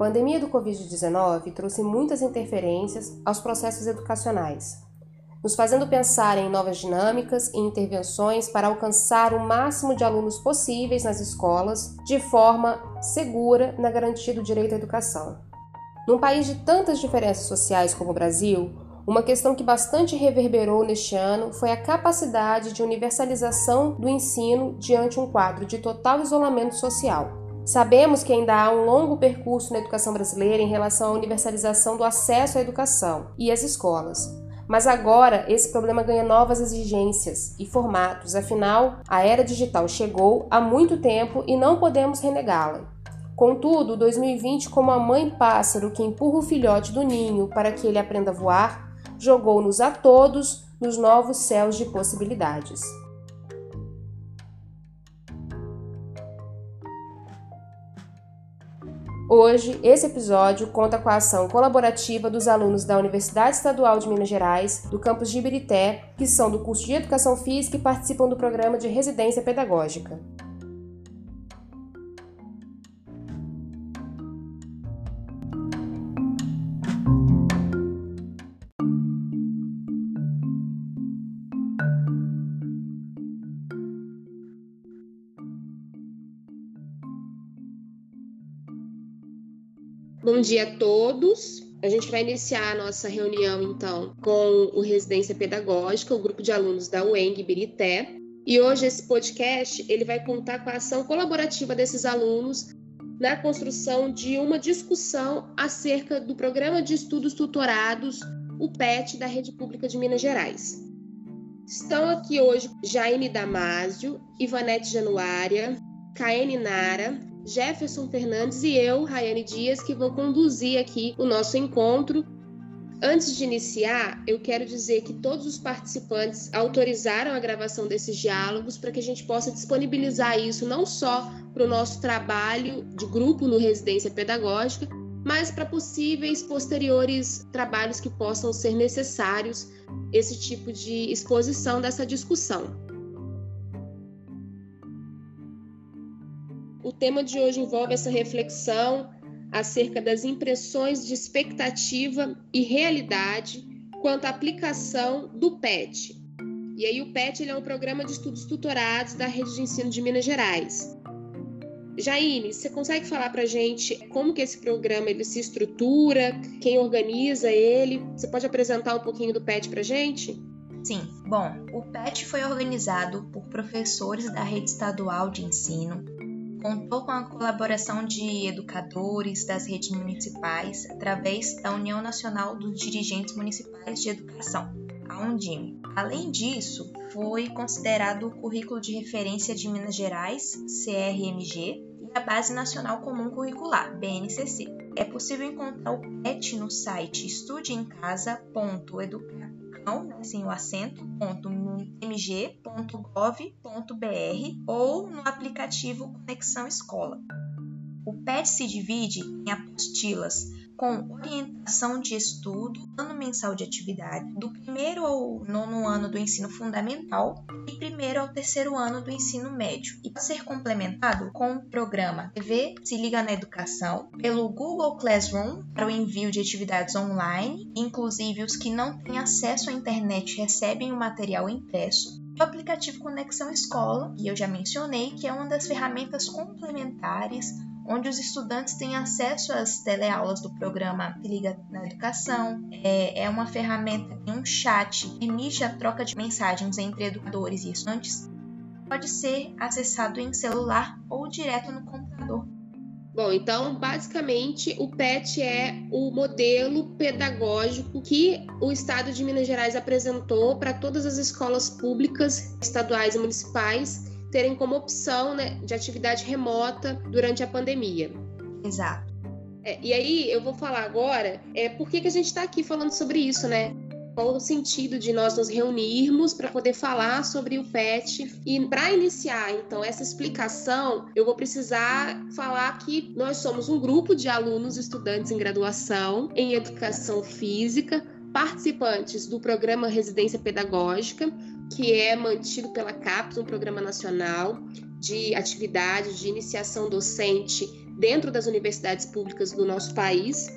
pandemia do Covid-19 trouxe muitas interferências aos processos educacionais, nos fazendo pensar em novas dinâmicas e intervenções para alcançar o máximo de alunos possíveis nas escolas de forma segura na garantia do direito à educação. Num país de tantas diferenças sociais como o Brasil, uma questão que bastante reverberou neste ano foi a capacidade de universalização do ensino diante um quadro de total isolamento social. Sabemos que ainda há um longo percurso na educação brasileira em relação à universalização do acesso à educação e às escolas. Mas agora esse problema ganha novas exigências e formatos, afinal, a era digital chegou há muito tempo e não podemos renegá-la. Contudo, 2020, como a mãe pássaro que empurra o filhote do ninho para que ele aprenda a voar, jogou-nos a todos nos novos céus de possibilidades. Hoje, esse episódio conta com a ação colaborativa dos alunos da Universidade Estadual de Minas Gerais, do campus de Ibirité, que são do curso de Educação Física e participam do programa de residência pedagógica. Bom dia a todos. A gente vai iniciar a nossa reunião, então, com o Residência Pedagógica, o grupo de alunos da UENG Birité. E hoje esse podcast ele vai contar com a ação colaborativa desses alunos na construção de uma discussão acerca do Programa de Estudos Tutorados, o PET, da Rede Pública de Minas Gerais. Estão aqui hoje Jaine Damásio, Ivanete Januária, Caene Nara, Jefferson Fernandes e eu, Rayane Dias, que vou conduzir aqui o nosso encontro. Antes de iniciar, eu quero dizer que todos os participantes autorizaram a gravação desses diálogos para que a gente possa disponibilizar isso não só para o nosso trabalho de grupo no Residência Pedagógica, mas para possíveis posteriores trabalhos que possam ser necessários esse tipo de exposição dessa discussão. Tema de hoje envolve essa reflexão acerca das impressões de expectativa e realidade quanto à aplicação do PET. E aí o PET é um programa de estudos tutorados da Rede de Ensino de Minas Gerais. Jaine, você consegue falar para gente como que esse programa ele se estrutura, quem organiza ele? Você pode apresentar um pouquinho do PET para gente? Sim. Bom, o PET foi organizado por professores da rede estadual de ensino contou com a colaboração de educadores das redes municipais através da União Nacional dos Dirigentes Municipais de Educação, a Undime. Além disso, foi considerado o currículo de referência de Minas Gerais, CRMG, e a Base Nacional Comum Curricular, BNCC. É possível encontrar o PET no site estudeemcasa.educar não, né, sem o acento, .mg.gov.br ou no aplicativo Conexão Escola. O PET se divide em apostilas com orientação de estudo, ano mensal de atividade, do primeiro ao nono ano do ensino fundamental e primeiro ao terceiro ano do ensino médio, e pode ser complementado com o programa TV Se Liga na Educação, pelo Google Classroom para o envio de atividades online, inclusive os que não têm acesso à internet recebem o material impresso, o aplicativo Conexão Escola, que eu já mencionei, que é uma das ferramentas complementares onde os estudantes têm acesso às teleaulas do programa Se Liga na Educação. É, é uma ferramenta, um chat, que permite a troca de mensagens entre educadores e estudantes. Pode ser acessado em celular ou direto no computador. Bom, então, basicamente, o PET é o modelo pedagógico que o Estado de Minas Gerais apresentou para todas as escolas públicas, estaduais e municipais terem como opção né, de atividade remota durante a pandemia. Exato. É, e aí eu vou falar agora é, por que, que a gente está aqui falando sobre isso, né? Qual o sentido de nós nos reunirmos para poder falar sobre o PET? E para iniciar, então, essa explicação, eu vou precisar falar que nós somos um grupo de alunos estudantes em graduação em educação física, participantes do programa Residência Pedagógica, que é mantido pela CAPES, um programa nacional de atividades de iniciação docente dentro das universidades públicas do nosso país.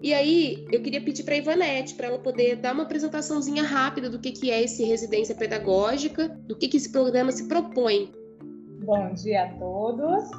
E aí, eu queria pedir para a Ivanete, para ela poder dar uma apresentaçãozinha rápida do que, que é esse residência pedagógica, do que, que esse programa se propõe. Bom dia a todos.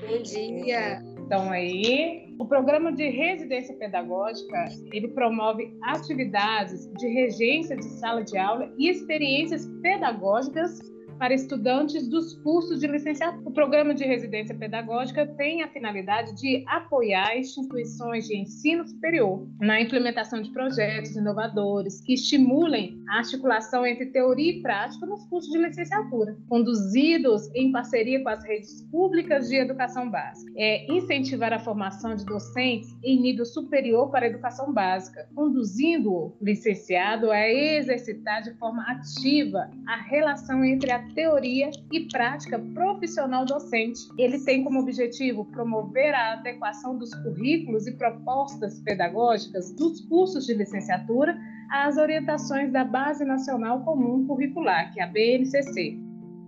Bom dia. Então aí, o programa de residência pedagógica, ele promove atividades de regência de sala de aula e experiências pedagógicas para estudantes dos cursos de licenciatura. O programa de residência pedagógica tem a finalidade de apoiar instituições de ensino superior na implementação de projetos inovadores que estimulem a articulação entre teoria e prática nos cursos de licenciatura, conduzidos em parceria com as redes públicas de educação básica. É incentivar a formação de docentes em nível superior para a educação básica, conduzindo o licenciado a exercitar de forma ativa a relação entre a teoria e prática profissional docente. Ele tem como objetivo promover a adequação dos currículos e propostas pedagógicas dos cursos de licenciatura às orientações da Base Nacional Comum Curricular, que é a BNCC.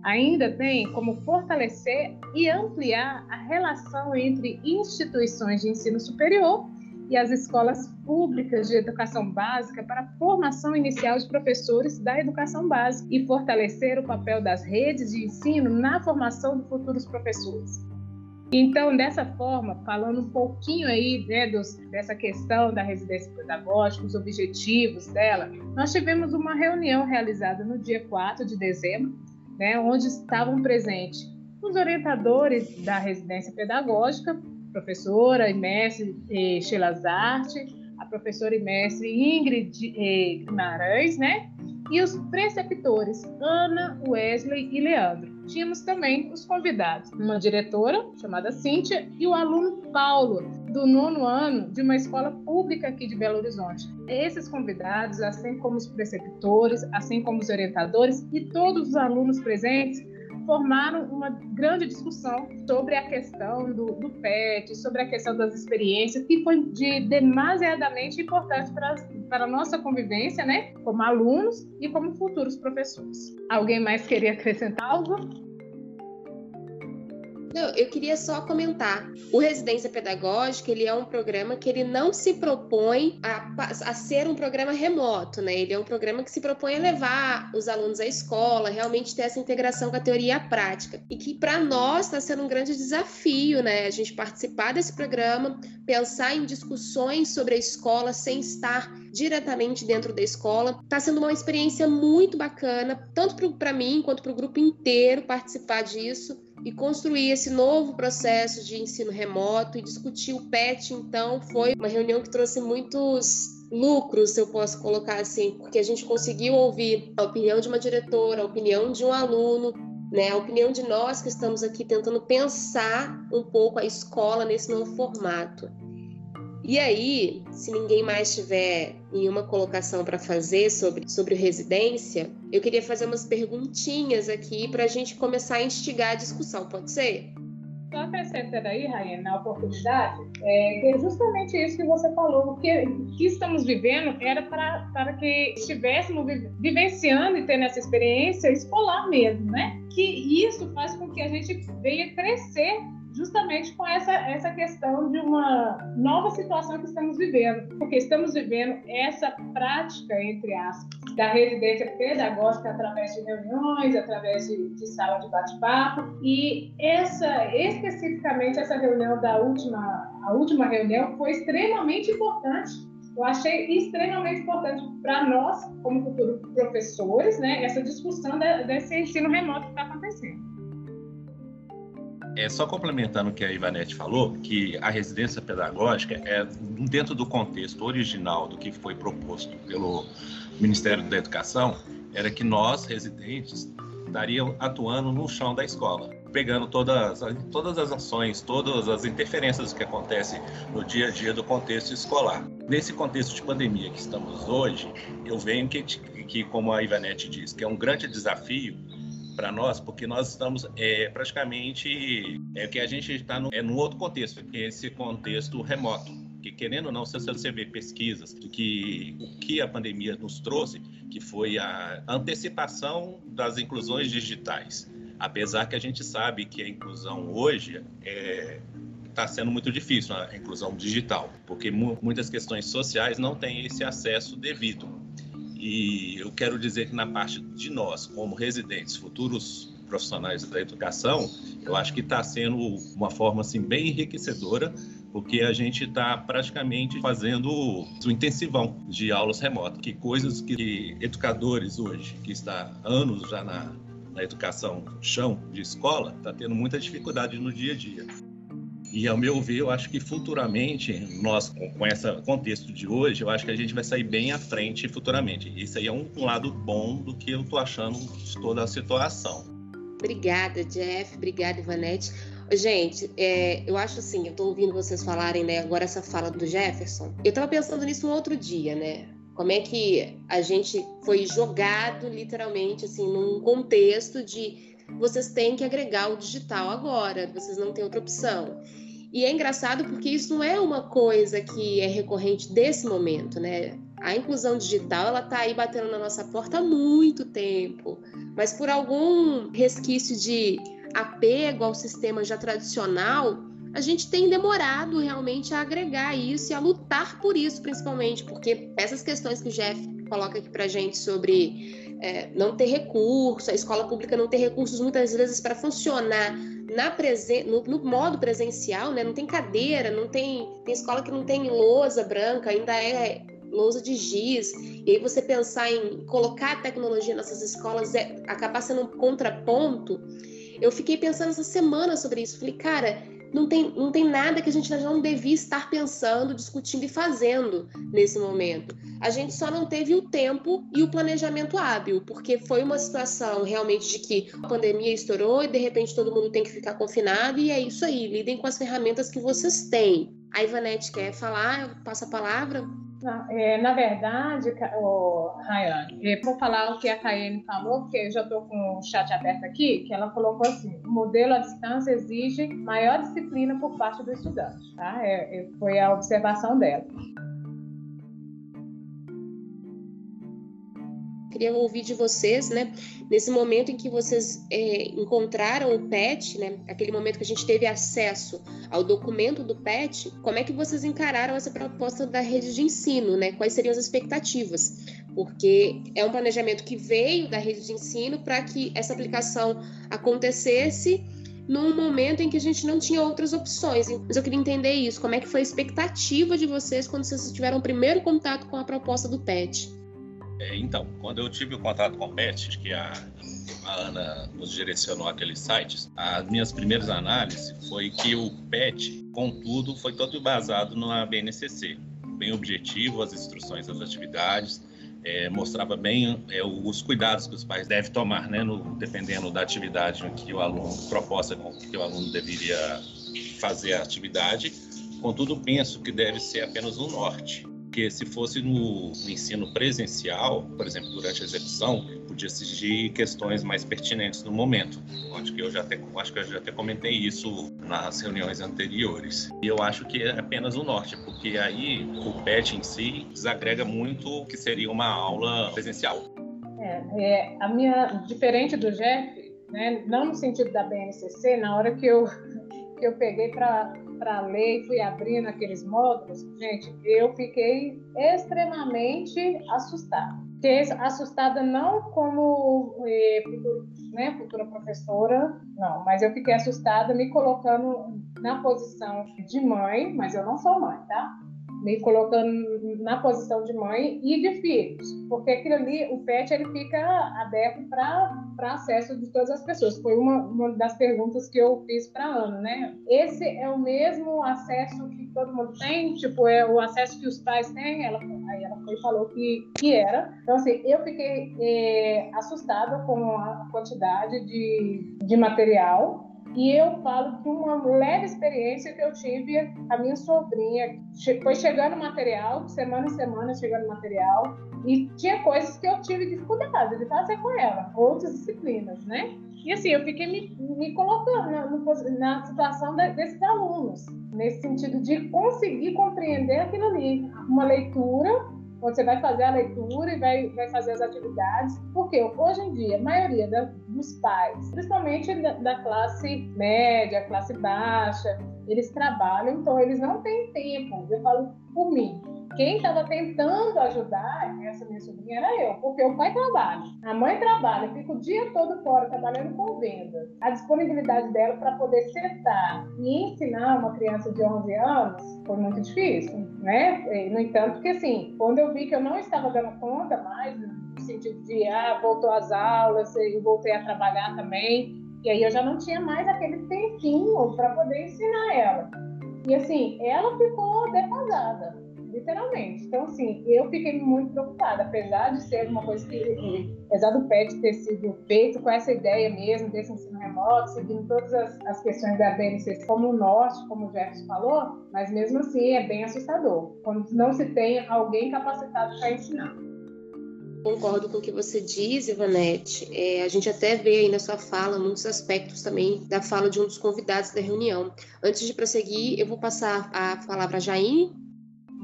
Ainda tem como fortalecer e ampliar a relação entre instituições de ensino superior e as escolas públicas de educação básica para a formação inicial de professores da educação básica e fortalecer o papel das redes de ensino na formação de futuros professores. Então, dessa forma, falando um pouquinho aí né, dos, dessa questão da residência pedagógica, os objetivos dela, nós tivemos uma reunião realizada no dia 4 de dezembro, né, onde estavam presentes os orientadores da residência pedagógica, professora e mestre eh, Sheila Zarte, a professora e mestre Ingrid eh, né? E os preceptores Ana, Wesley e Leandro. Tínhamos também os convidados, uma diretora chamada Cíntia e o aluno Paulo, do nono ano de uma escola pública aqui de Belo Horizonte. Esses convidados, assim como os preceptores, assim como os orientadores e todos os alunos presentes, formaram uma grande discussão sobre a questão do, do PET, sobre a questão das experiências, que foi de demasiadamente importante para, para a nossa convivência, né, como alunos e como futuros professores. Alguém mais queria acrescentar algo? Não, eu queria só comentar. O Residência Pedagógica, ele é um programa que ele não se propõe a, a ser um programa remoto, né? Ele é um programa que se propõe a levar os alunos à escola, realmente ter essa integração com a teoria e a prática. E que para nós está sendo um grande desafio, né? A gente participar desse programa, pensar em discussões sobre a escola sem estar diretamente dentro da escola. Está sendo uma experiência muito bacana, tanto para mim quanto para o grupo inteiro participar disso e construir esse novo processo de ensino remoto e discutir o PET, então, foi uma reunião que trouxe muitos lucros, se eu posso colocar assim, porque a gente conseguiu ouvir a opinião de uma diretora, a opinião de um aluno, né, a opinião de nós que estamos aqui tentando pensar um pouco a escola nesse novo formato. E aí, se ninguém mais tiver nenhuma colocação para fazer sobre, sobre residência, eu queria fazer umas perguntinhas aqui para a gente começar a instigar a discussão, pode ser? Só acrescentando aí, Rainha, na oportunidade, é, que é justamente isso que você falou. Que, que estamos vivendo era para que estivéssemos vivenciando e tendo essa experiência escolar mesmo, né? Que isso faz com que a gente venha crescer justamente com essa, essa questão de uma nova situação que estamos vivendo, porque estamos vivendo essa prática, entre aspas, da residência pedagógica através de reuniões, através de, de sala de bate-papo, e essa, especificamente essa reunião da última, a última reunião foi extremamente importante. Eu achei extremamente importante para nós, como futuros professores, né, essa discussão de, desse ensino remoto que está acontecendo. É só complementando o que a Ivanete falou, que a residência pedagógica é dentro do contexto original do que foi proposto pelo Ministério da Educação, era que nós residentes estariam atuando no chão da escola, pegando todas, todas as ações, todas as interferências que acontecem no dia a dia do contexto escolar. Nesse contexto de pandemia que estamos hoje, eu venho que, que como a Ivanete diz, que é um grande desafio para nós, porque nós estamos é, praticamente é que a gente está no, é num outro contexto, que é esse contexto remoto. Que querendo ou não, se você vê pesquisas que o que a pandemia nos trouxe, que foi a antecipação das inclusões digitais. Apesar que a gente sabe que a inclusão hoje é, está sendo muito difícil a inclusão digital, porque mu muitas questões sociais não têm esse acesso devido. E eu quero dizer que na parte de nós, como residentes, futuros profissionais da educação, eu acho que está sendo uma forma assim bem enriquecedora, porque a gente está praticamente fazendo o intensivão de aulas remotas, que coisas que educadores hoje, que está anos já na, na educação chão de escola, está tendo muita dificuldade no dia a dia. E, ao meu ver, eu acho que futuramente, nós, com esse contexto de hoje, eu acho que a gente vai sair bem à frente futuramente. Isso aí é um, lado bom do que eu estou achando de toda a situação. Obrigada, Jeff. Obrigada, Ivanete. Gente, é, eu acho assim, eu tô ouvindo vocês falarem, né, agora essa fala do Jefferson. Eu tava pensando nisso um outro dia, né? Como é que a gente foi jogado literalmente assim num contexto de vocês têm que agregar o digital agora, vocês não têm outra opção. E é engraçado porque isso não é uma coisa que é recorrente desse momento, né? A inclusão digital, ela tá aí batendo na nossa porta há muito tempo, mas por algum resquício de apego ao sistema já tradicional, a gente tem demorado realmente a agregar isso e a lutar por isso, principalmente, porque essas questões que o Jeff coloca aqui para gente sobre é, não ter recurso, a escola pública não ter recursos muitas vezes para funcionar na presen no, no, modo presencial, né? Não tem cadeira, não tem tem escola que não tem lousa branca, ainda é lousa de giz, e aí você pensar em colocar a tecnologia nessas escolas é acabar sendo um contraponto. Eu fiquei pensando essa semana sobre isso. Falei, cara, não tem, não tem nada que a gente não devia estar pensando, discutindo e fazendo nesse momento. A gente só não teve o tempo e o planejamento hábil, porque foi uma situação realmente de que a pandemia estourou e de repente todo mundo tem que ficar confinado, e é isso aí, lidem com as ferramentas que vocês têm. A Ivanete quer falar, eu passo a palavra. É, na verdade, oh, Rayane, vou falar o que a Caiane falou, porque eu já estou com o chat aberto aqui, que ela colocou assim, o modelo à distância exige maior disciplina por parte do estudante, tá? É, é foi a observação dela. Queria ouvir de vocês, né? Nesse momento em que vocês é, encontraram o PET, né? Aquele momento que a gente teve acesso ao documento do PET, como é que vocês encararam essa proposta da rede de ensino, né? Quais seriam as expectativas? Porque é um planejamento que veio da rede de ensino para que essa aplicação acontecesse num momento em que a gente não tinha outras opções. Mas eu queria entender isso. Como é que foi a expectativa de vocês quando vocês tiveram o primeiro contato com a proposta do PET? É, então, quando eu tive o contato com o PET, que a, a Ana nos direcionou aqueles sites, as minhas primeiras análises foi que o PET, contudo, foi todo embasado na BNCC. Bem objetivo, as instruções das atividades, é, mostrava bem é, os cuidados que os pais devem tomar, né, no, dependendo da atividade que o aluno, proposta que o aluno deveria fazer a atividade. Contudo, penso que deve ser apenas um norte porque se fosse no, ensino presencial, por exemplo, durante a execução, podia exigir questões mais pertinentes no momento. Acho que eu já até, acho que eu já até comentei isso nas reuniões anteriores. E eu acho que é apenas o norte, porque aí o PET em si desagrega muito o que seria uma aula presencial. É, é, a minha, diferente do Jeff, né, não no sentido da BNCC, na hora que eu, que eu peguei para para ler e fui abrindo aqueles módulos, gente, eu fiquei extremamente assustada. Fiquei assustada não como eh, né, futura professora, não, mas eu fiquei assustada me colocando na posição de mãe, mas eu não sou mãe, tá? Me colocando na posição de mãe e de filhos, porque aquilo ali, o PET, ele fica aberto para acesso de todas as pessoas. Foi uma, uma das perguntas que eu fiz para a Ana, né? Esse é o mesmo acesso que todo mundo tem? Tipo, é o acesso que os pais têm? Ela, aí ela foi falou que, que era. Então, assim, eu fiquei é, assustada com a quantidade de, de material e eu falo que uma leve experiência que eu tive, a minha sobrinha foi chegando material, semana em semana chegando material, e tinha coisas que eu tive dificuldade de fazer com ela, outras disciplinas, né? E assim, eu fiquei me, me colocando na, na situação de, desses alunos, nesse sentido de conseguir compreender aquilo ali. Uma leitura onde você vai fazer a leitura e vai, vai fazer as atividades, porque hoje em dia, a maioria da, dos pais, principalmente da, da classe média, classe baixa, eles trabalham, então eles não têm tempo. Eu falo por mim. Quem estava tentando ajudar essa minha sobrinha era eu, porque o pai trabalha, a mãe trabalha, fica o dia todo fora trabalhando com venda. A disponibilidade dela para poder sentar e ensinar uma criança de 11 anos foi muito difícil, né? No entanto, que assim, quando eu vi que eu não estava dando conta mais, no sentido de, ah, voltou às aulas, eu voltei a trabalhar também, e aí eu já não tinha mais aquele tempinho para poder ensinar ela. E assim, ela ficou defasada, literalmente. Então, assim, eu fiquei muito preocupada, apesar de ser uma coisa que, apesar do PET ter sido feito com essa ideia mesmo, desse ensino remoto, seguindo todas as, as questões da BNCC como o norte, como o Jefferson falou, mas mesmo assim é bem assustador, quando não se tem alguém capacitado para ensinar. Concordo com o que você diz, Ivanete. É, a gente até vê aí na sua fala muitos aspectos também da fala de um dos convidados da reunião. Antes de prosseguir, eu vou passar a palavra a Jaine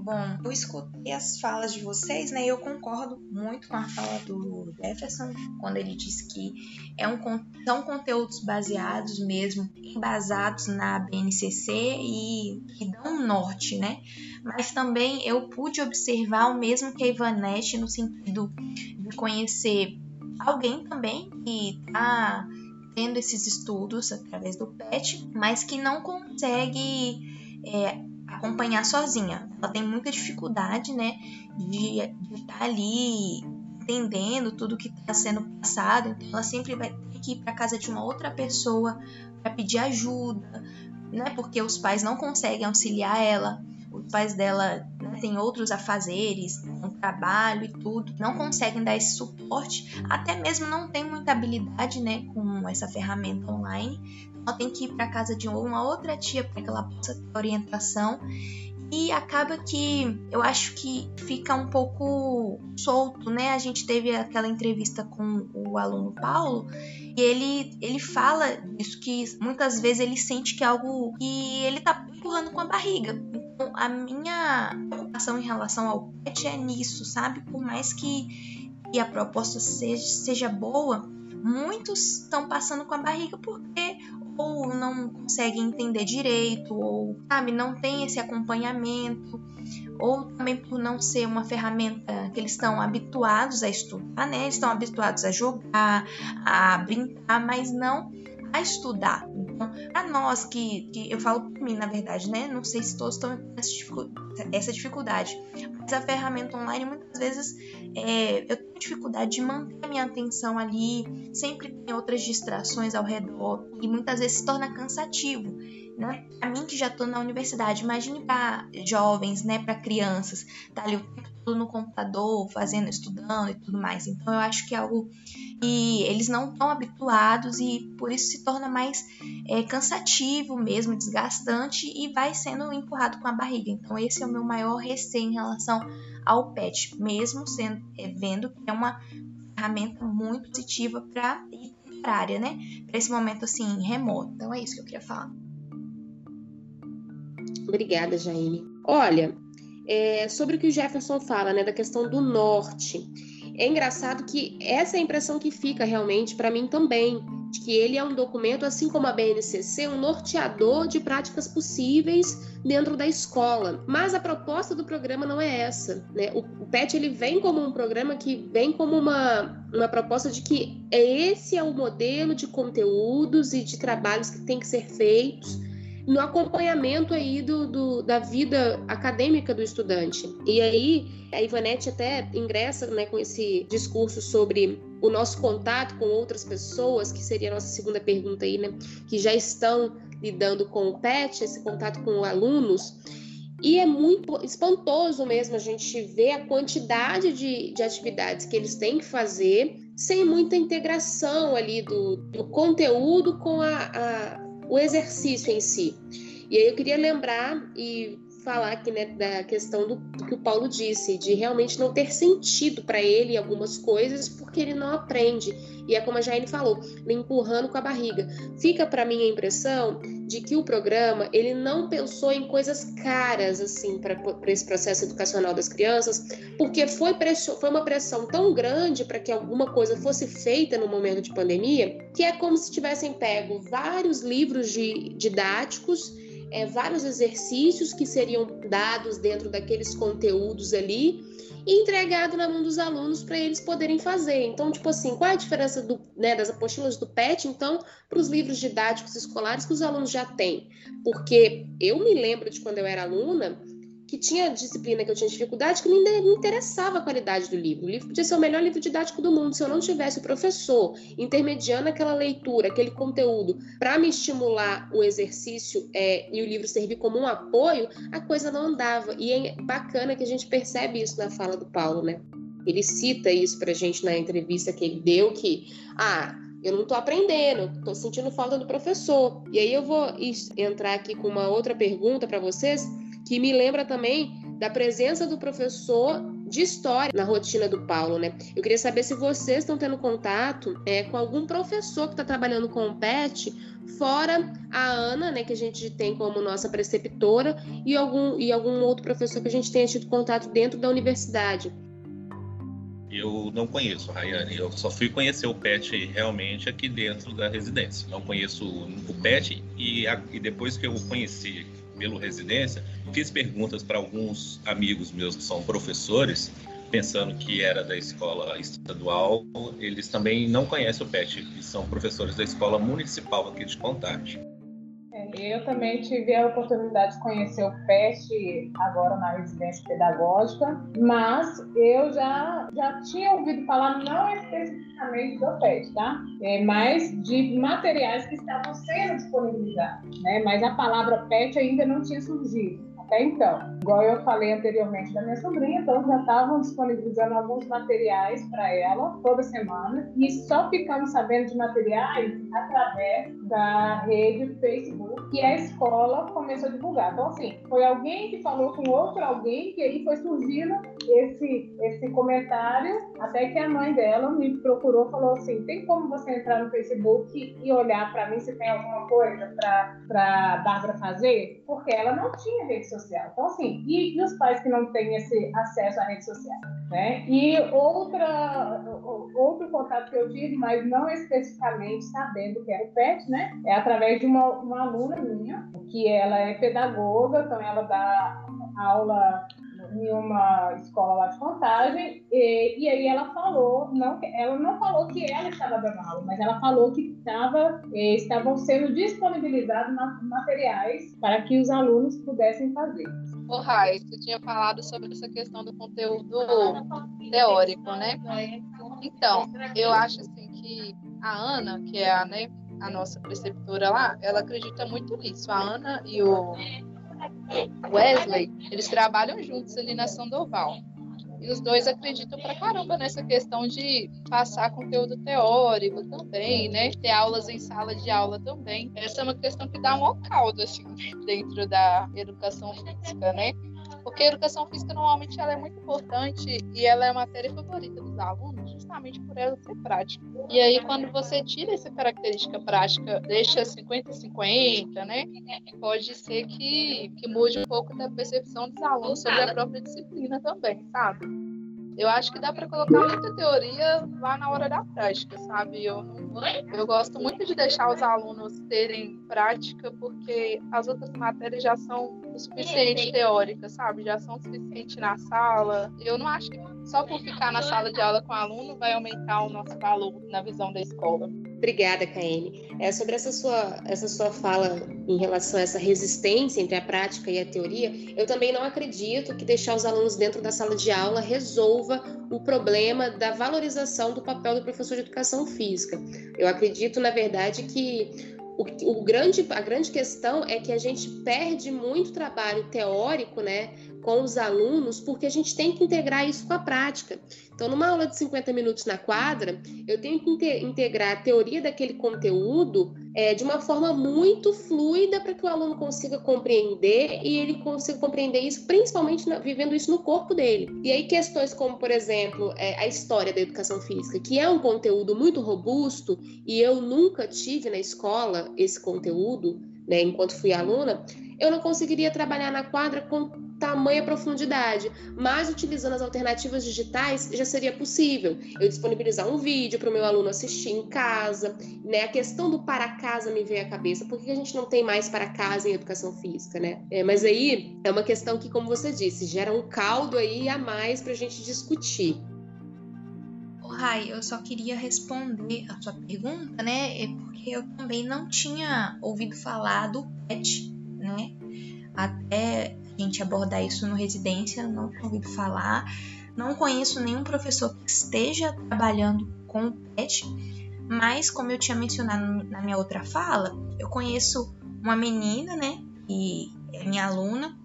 Bom, eu escutei as falas de vocês, né? E eu concordo muito com a fala do Jefferson, quando ele disse que é um, são conteúdos baseados mesmo, embasados na BNCC e que dão um norte, né? Mas também eu pude observar o mesmo que a Ivanete no sentido de conhecer alguém também que está tendo esses estudos através do PET, mas que não consegue é, acompanhar sozinha. Ela tem muita dificuldade, né, de estar tá ali entendendo tudo que está sendo passado. Então, ela sempre vai ter que ir para casa de uma outra pessoa para pedir ajuda, né, porque os pais não conseguem auxiliar ela. Os pais dela né, têm outros afazeres, um trabalho e tudo, não conseguem dar esse suporte, até mesmo não tem muita habilidade né, com essa ferramenta online ela tem que ir para casa de uma outra tia para que ela possa ter orientação. E acaba que eu acho que fica um pouco solto, né? A gente teve aquela entrevista com o aluno Paulo e ele, ele fala disso que muitas vezes ele sente que é algo que ele tá empurrando com a barriga. Então, a minha preocupação em relação ao pet é nisso, sabe? Por mais que, que a proposta seja, seja boa, muitos estão passando com a barriga porque ou não conseguem entender direito, ou sabe, não tem esse acompanhamento, ou também por não ser uma ferramenta que eles estão habituados a estudar, né? Eles estão habituados a jogar, a brincar, mas não a estudar. Então, para nós que, que eu falo por mim, na verdade, né? Não sei se todos estão com essa dificuldade, mas a ferramenta online muitas vezes é, eu tenho dificuldade de manter a minha atenção ali, sempre tem outras distrações ao redor e muitas vezes se torna cansativo. Né? A mim que já estou na universidade, imagine para jovens, né, para crianças, tá ali o tempo todo no computador, fazendo, estudando e tudo mais. Então eu acho que é algo que eles não estão habituados e por isso se torna mais é, cansativo mesmo, desgastante e vai sendo empurrado com a barriga. Então esse é o meu maior receio em relação ao PET, mesmo sendo é, vendo que é uma ferramenta muito positiva para área, né? Para esse momento assim remoto. Então é isso que eu queria falar. Obrigada, Jaine. Olha, é, sobre o que o Jefferson fala, né, da questão do norte. É engraçado que essa é a impressão que fica realmente para mim também, de que ele é um documento, assim como a BNCC, um norteador de práticas possíveis dentro da escola. Mas a proposta do programa não é essa. Né? O, o PET ele vem como um programa que vem como uma, uma proposta de que esse é o modelo de conteúdos e de trabalhos que tem que ser feitos no acompanhamento aí do, do, da vida acadêmica do estudante. E aí a Ivanete até ingressa né, com esse discurso sobre o nosso contato com outras pessoas, que seria a nossa segunda pergunta aí, né? Que já estão lidando com o PET, esse contato com alunos. E é muito espantoso mesmo a gente ver a quantidade de, de atividades que eles têm que fazer sem muita integração ali do, do conteúdo com a, a o exercício em si. E aí eu queria lembrar e falar aqui né, da questão do, do, que o Paulo disse, de realmente não ter sentido para ele algumas coisas porque ele não aprende. E é como a Jaine falou, empurrando com a barriga. Fica para mim a impressão de que o programa ele não pensou em coisas caras assim para esse processo educacional das crianças, porque foi, pressão, foi uma pressão tão grande para que alguma coisa fosse feita no momento de pandemia, que é como se tivessem pego vários livros de, didáticos é, vários exercícios que seriam dados dentro daqueles conteúdos ali e entregado na mão dos alunos para eles poderem fazer. Então, tipo assim, qual é a diferença do, né, das apostilas do PET, então, para os livros didáticos escolares que os alunos já têm? Porque eu me lembro de quando eu era aluna, que tinha disciplina que eu tinha dificuldade, que me interessava a qualidade do livro. O livro podia ser o melhor livro didático do mundo. Se eu não tivesse o professor intermediando aquela leitura, aquele conteúdo, para me estimular o exercício é, e o livro servir como um apoio, a coisa não andava. E é bacana que a gente percebe isso na fala do Paulo, né? Ele cita isso para a gente na entrevista que ele deu, que, ah, eu não estou aprendendo, estou sentindo falta do professor. E aí eu vou entrar aqui com uma outra pergunta para vocês, que me lembra também da presença do professor de história na rotina do Paulo, né? Eu queria saber se vocês estão tendo contato é, com algum professor que está trabalhando com o PET, fora a Ana, né, que a gente tem como nossa preceptora, e algum, e algum outro professor que a gente tenha tido contato dentro da universidade. Eu não conheço, Rayane. Eu só fui conhecer o PET realmente aqui dentro da residência. Não conheço o PET e, a, e depois que eu conheci pelo residência, fiz perguntas para alguns amigos meus que são professores, pensando que era da escola estadual, eles também não conhecem o PET, que são professores da escola municipal aqui de Contagem. Eu também tive a oportunidade de conhecer o PET agora na residência pedagógica, mas eu já, já tinha ouvido falar, não especificamente do PET, tá? É, mas de materiais que estavam sendo disponibilizados, né? Mas a palavra PET ainda não tinha surgido até então. Igual eu falei anteriormente da minha sobrinha, então já estavam disponibilizando alguns materiais para ela toda semana e só ficamos sabendo de materiais através da rede Facebook que a escola começou a divulgar. Então, assim, foi alguém que falou com outro alguém que aí foi surgindo esse, esse comentário até que a mãe dela me procurou falou assim, tem como você entrar no Facebook e olhar para mim se tem alguma coisa para Bárbara fazer? Porque ela não tinha rede social social. Então, assim, e, e os pais que não têm esse acesso à rede social? Né? E outra, outro contato que eu tive, mas não especificamente sabendo que era o PET, né? É através de uma, uma aluna minha, que ela é pedagoga, então ela dá aula em uma escola lá de contagem, e, e aí ela falou, não, ela não falou que ela estava dando aula, mas ela falou que estava, eh, estavam sendo disponibilizados materiais para que os alunos pudessem fazer. O Rai, você tinha falado sobre essa questão do conteúdo teórico, né? Então, eu acho assim que a Ana, que é a, né, a nossa preceptora lá, ela acredita muito nisso. A Ana e o Wesley, eles trabalham juntos ali na Sandoval. E os dois acreditam pra caramba nessa questão de passar conteúdo teórico também, né? Ter aulas em sala de aula também. Essa é uma questão que dá um caldo, assim, dentro da educação física, né? Porque a educação física normalmente ela é muito importante e ela é a matéria favorita dos alunos, justamente por ela ser prática. E aí, quando você tira essa característica prática, deixa 50-50, né? Pode ser que, que mude um pouco da percepção dos alunos sobre a própria disciplina também, sabe? Eu acho que dá para colocar muita teoria lá na hora da prática, sabe? Eu, eu gosto muito de deixar os alunos terem prática, porque as outras matérias já são o suficiente teóricas, sabe? Já são o suficiente na sala. Eu não acho que só por ficar na sala de aula com o aluno vai aumentar o nosso valor na visão da escola. Obrigada, Kaene. É, sobre essa sua, essa sua fala em relação a essa resistência entre a prática e a teoria, eu também não acredito que deixar os alunos dentro da sala de aula resolva o problema da valorização do papel do professor de educação física. Eu acredito, na verdade, que o, o, grande, a grande questão é que a gente perde muito trabalho teórico, né, com os alunos, porque a gente tem que integrar isso com a prática. Então, numa aula de 50 minutos na quadra, eu tenho que integrar a teoria daquele conteúdo é, de uma forma muito fluida para que o aluno consiga compreender e ele consiga compreender isso, principalmente na, vivendo isso no corpo dele. E aí, questões como, por exemplo, é, a história da educação física, que é um conteúdo muito robusto e eu nunca tive na escola esse conteúdo, né, enquanto fui aluna, eu não conseguiria trabalhar na quadra com tamanha profundidade, mas utilizando as alternativas digitais já seria possível. Eu disponibilizar um vídeo para o meu aluno assistir em casa, né? A questão do para casa me veio à cabeça. Por que a gente não tem mais para casa em educação física, né? É, mas aí é uma questão que, como você disse, gera um caldo aí a mais para a gente discutir. Rai, eu só queria responder a sua pergunta, né? É porque eu também não tinha ouvido falar do PET, né? Até gente abordar isso no residência, não ouvido falar. Não conheço nenhum professor que esteja trabalhando com o PET, mas como eu tinha mencionado na minha outra fala, eu conheço uma menina, né? E é minha aluna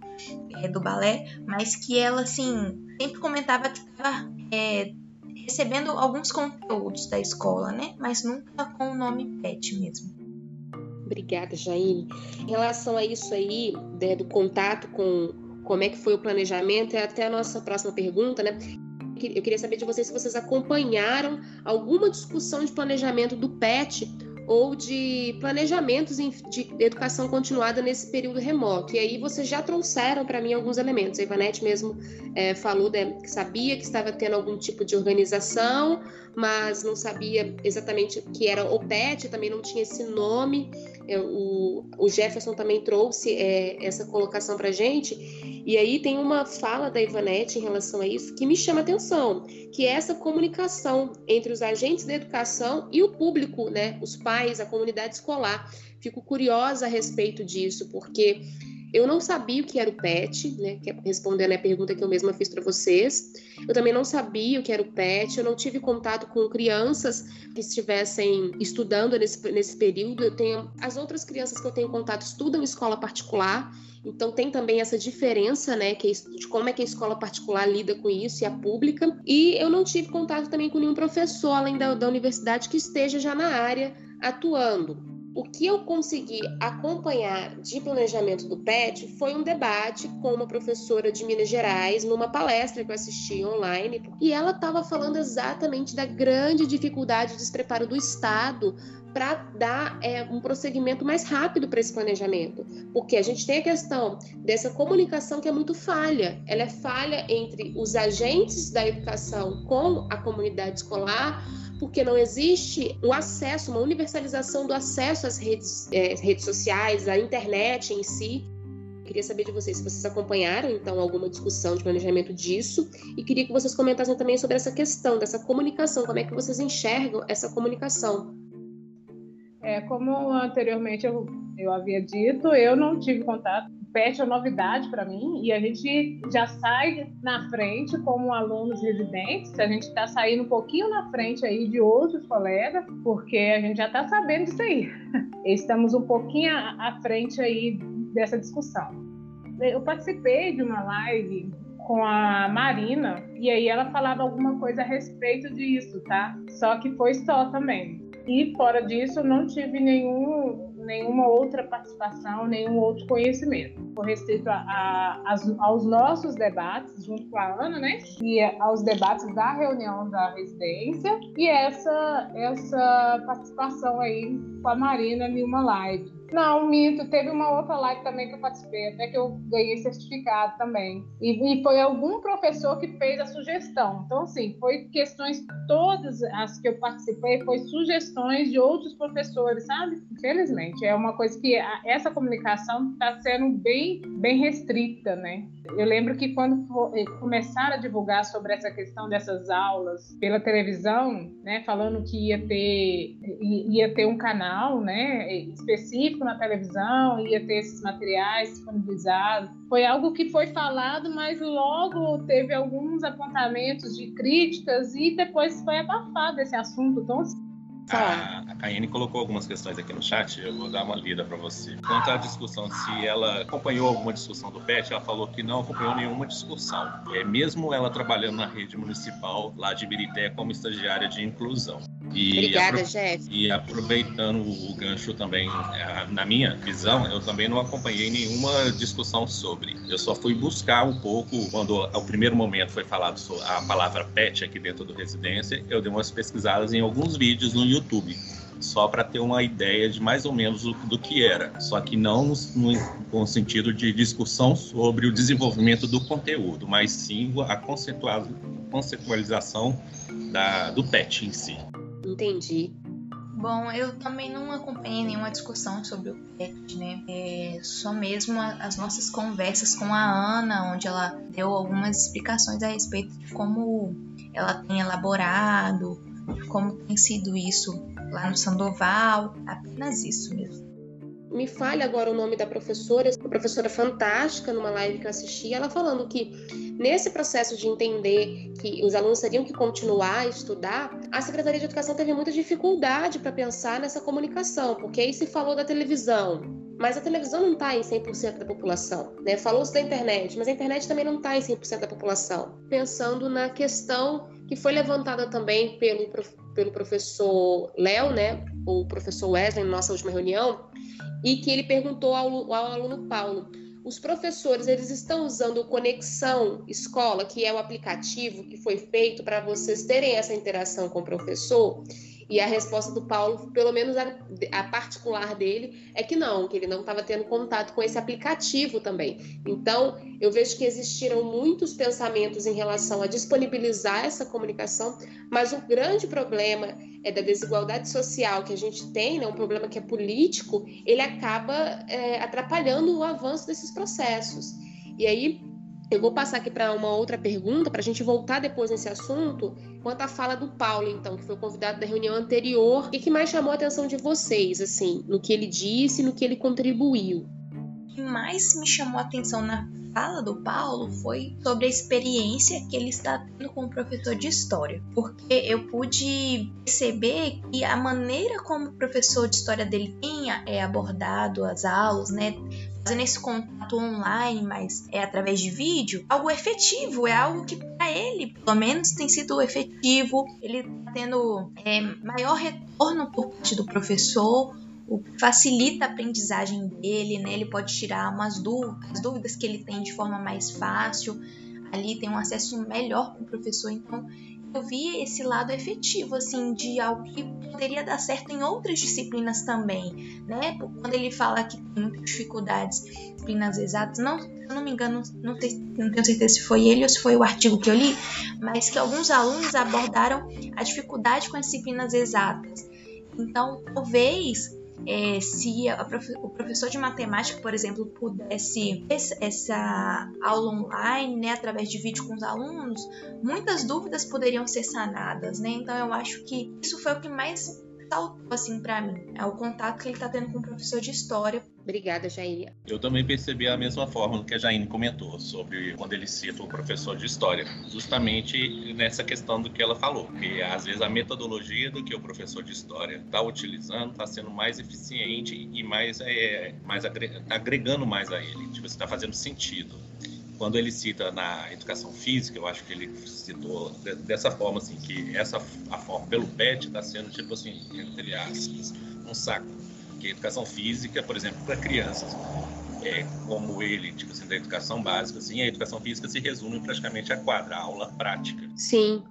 é do balé, mas que ela assim sempre comentava que estava é, recebendo alguns conteúdos da escola, né? Mas nunca com o nome PET mesmo. Obrigada, Jaine. Em relação a isso aí, né, do contato com como é que foi o planejamento, é até a nossa próxima pergunta, né? Eu queria saber de vocês se vocês acompanharam alguma discussão de planejamento do PET ou de planejamentos de educação continuada nesse período remoto. E aí vocês já trouxeram para mim alguns elementos. A Ivanete mesmo é, falou né, que sabia que estava tendo algum tipo de organização, mas não sabia exatamente o que era o PET, também não tinha esse nome. O, o, Jefferson também trouxe é, essa colocação para gente. E aí tem uma fala da Ivanete em relação a isso que me chama atenção, que é essa comunicação entre os agentes da educação e o público, né, os pais, a comunidade escolar. Fico curiosa a respeito disso, porque eu não sabia o que era o PET, né? É respondendo a pergunta que eu mesma fiz para vocês. Eu também não sabia o que era o PET, eu não tive contato com crianças que estivessem estudando nesse, nesse período. Eu tenho as outras crianças que eu tenho contato estudam em escola particular, então tem também essa diferença, né, que é de como é que a escola particular lida com isso e a pública. E eu não tive contato também com nenhum professor além da, da universidade que esteja já na área atuando. O que eu consegui acompanhar de planejamento do PET foi um debate com uma professora de Minas Gerais, numa palestra que eu assisti online, e ela estava falando exatamente da grande dificuldade de despreparo do Estado para dar é, um prosseguimento mais rápido para esse planejamento. Porque a gente tem a questão dessa comunicação que é muito falha. Ela é falha entre os agentes da educação com a comunidade escolar, porque não existe o acesso, uma universalização do acesso às redes, é, redes sociais, à internet em si. Queria saber de vocês se vocês acompanharam, então, alguma discussão de planejamento disso e queria que vocês comentassem também sobre essa questão dessa comunicação, como é que vocês enxergam essa comunicação. É, como anteriormente eu, eu havia dito, eu não tive contato PET é novidade para mim e a gente já sai na frente como alunos residentes, a gente está saindo um pouquinho na frente aí de outros colegas, porque a gente já está sabendo disso aí. Estamos um pouquinho à frente aí dessa discussão. Eu participei de uma live com a Marina e aí ela falava alguma coisa a respeito disso, tá? Só que foi só também. E fora disso, não tive nenhum nenhuma outra participação, nenhum outro conhecimento. Por restrito a, a, aos nossos debates, junto com a Ana, né? E aos debates da reunião da residência, e essa, essa participação aí com a Marina em uma live. Não, minto. Teve uma outra live também que eu participei, até que eu ganhei certificado também. E, e, foi algum professor que fez a sugestão. Então, assim, foi questões, todas as que eu participei, foi sugestões de outros professores, sabe? Infelizmente, é uma coisa que a, essa comunicação está sendo bem, bem restrita, né? Eu lembro que quando eh, começaram a divulgar sobre essa questão dessas aulas pela televisão, né, falando que ia ter, ia ter um canal, né, específico na televisão, ia ter esses materiais disponibilizados. Foi algo que foi falado, mas logo teve alguns apontamentos de críticas e depois foi abafado esse assunto. Então, A, a Caiane colocou algumas questões aqui no chat, eu vou dar uma lida para você. Quanto à discussão, se ela acompanhou alguma discussão do PET, ela falou que não acompanhou nenhuma discussão. É, mesmo ela trabalhando na rede municipal lá de Birité como estagiária de inclusão. E Obrigada, apro Jeff. E aproveitando o gancho também, é, na minha visão, eu também não acompanhei nenhuma discussão sobre. Eu só fui buscar um pouco, quando ao primeiro momento foi falado a palavra pet aqui dentro do residência, eu dei umas pesquisadas em alguns vídeos no YouTube só para ter uma ideia de mais ou menos do, do que era, só que não no, no, com sentido de discussão sobre o desenvolvimento do conteúdo, mas sim a conceitualização da, do PET em si. Entendi. Bom, eu também não acompanhei nenhuma discussão sobre o PET, né? É só mesmo as nossas conversas com a Ana, onde ela deu algumas explicações a respeito de como ela tem elaborado, como tem sido isso lá no Sandoval, apenas isso mesmo. Me fale agora o nome da professora, uma professora fantástica, numa live que eu assisti, ela falando que nesse processo de entender que os alunos teriam que continuar a estudar, a Secretaria de Educação teve muita dificuldade para pensar nessa comunicação, porque aí se falou da televisão, mas a televisão não está em 100% da população. Né? Falou-se da internet, mas a internet também não está em 100% da população. Pensando na questão que foi levantada também pelo, pelo professor Léo, né, o professor Wesley, na nossa última reunião, e que ele perguntou ao, ao aluno Paulo, os professores eles estão usando o Conexão Escola, que é o aplicativo que foi feito para vocês terem essa interação com o professor? E a resposta do Paulo, pelo menos a, a particular dele, é que não, que ele não estava tendo contato com esse aplicativo também. Então, eu vejo que existiram muitos pensamentos em relação a disponibilizar essa comunicação, mas o grande problema é da desigualdade social que a gente tem, né, um problema que é político, ele acaba é, atrapalhando o avanço desses processos. E aí, eu vou passar aqui para uma outra pergunta, para a gente voltar depois nesse assunto, quanto à fala do Paulo, então, que foi o convidado da reunião anterior. O que mais chamou a atenção de vocês, assim, no que ele disse, no que ele contribuiu? O que mais me chamou a atenção na fala do Paulo foi sobre a experiência que ele está tendo com o professor de história, porque eu pude perceber que a maneira como o professor de história dele tinha é abordado as aulas, né, fazendo esse contato online, mas é através de vídeo, algo efetivo, é algo que para ele, pelo menos, tem sido efetivo. Ele tá tendo é, maior retorno por parte do professor, o que facilita a aprendizagem dele, né? Ele pode tirar umas dúvidas, as dúvidas que ele tem de forma mais fácil. Ali tem um acesso melhor com o professor, então eu vi esse lado efetivo, assim, de algo que poderia dar certo em outras disciplinas também, né? Quando ele fala que tem muitas dificuldades disciplinas exatas, não, se eu não me engano, não, te, não tenho certeza se foi ele ou se foi o artigo que eu li, mas que alguns alunos abordaram a dificuldade com as disciplinas exatas. Então, talvez é, se prof, o professor de matemática, por exemplo, pudesse essa aula online, né, através de vídeo com os alunos, muitas dúvidas poderiam ser sanadas, né? Então eu acho que isso foi o que mais saltou assim para mim, é o contato que ele está tendo com o professor de história. Obrigada, Jaine. Eu também percebi a mesma forma que a Jaine comentou sobre quando ele cita o professor de história, justamente nessa questão do que ela falou, que às vezes a metodologia do que o professor de história está utilizando está sendo mais eficiente e mais, é, mais agregando mais a ele, tipo, está fazendo sentido quando ele cita na educação física, eu acho que ele citou dessa forma assim que essa a forma pelo PET está sendo tipo assim entre aspas um saco que a educação física, por exemplo, para crianças, é como ele, tipo assim, da educação básica, assim, a educação física se resume praticamente a quadra, aula prática. Sim,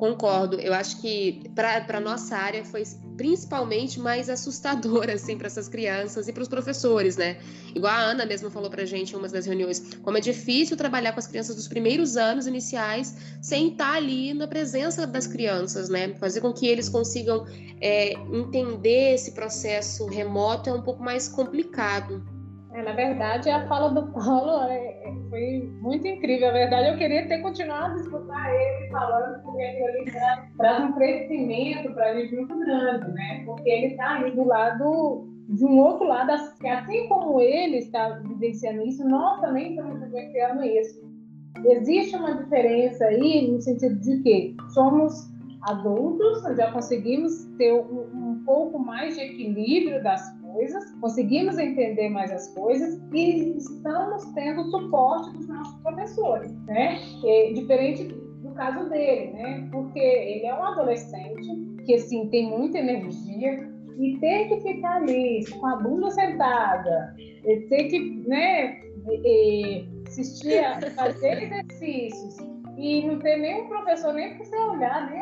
concordo. Eu acho que para nossa área foi principalmente mais assustador assim para essas crianças e para os professores, né? Igual a Ana mesmo falou para gente em uma das reuniões, como é difícil trabalhar com as crianças dos primeiros anos iniciais sem estar ali na presença das crianças, né? Fazer com que eles consigam é, entender esse processo remoto é um pouco mais complicado. É, na verdade, a fala do Paulo é, é, foi muito incrível. Na verdade, eu queria ter continuado a escutar ele falando, porque ele traz um crescimento para a gente muito grande, né? Porque ele está aí do lado, de um outro lado, assim como ele está vivenciando isso, nós também estamos vivenciando isso. Existe uma diferença aí no sentido de que somos adultos, nós já conseguimos ter um, um pouco mais de equilíbrio das coisas, conseguimos entender mais as coisas e estamos tendo suporte dos nossos professores, né? É diferente do caso dele, né? Porque ele é um adolescente que assim tem muita energia e ter que ficar ali com a bunda sentada, ter que, né, assistir, fazer exercícios e não ter nenhum professor nem para você olhar, nem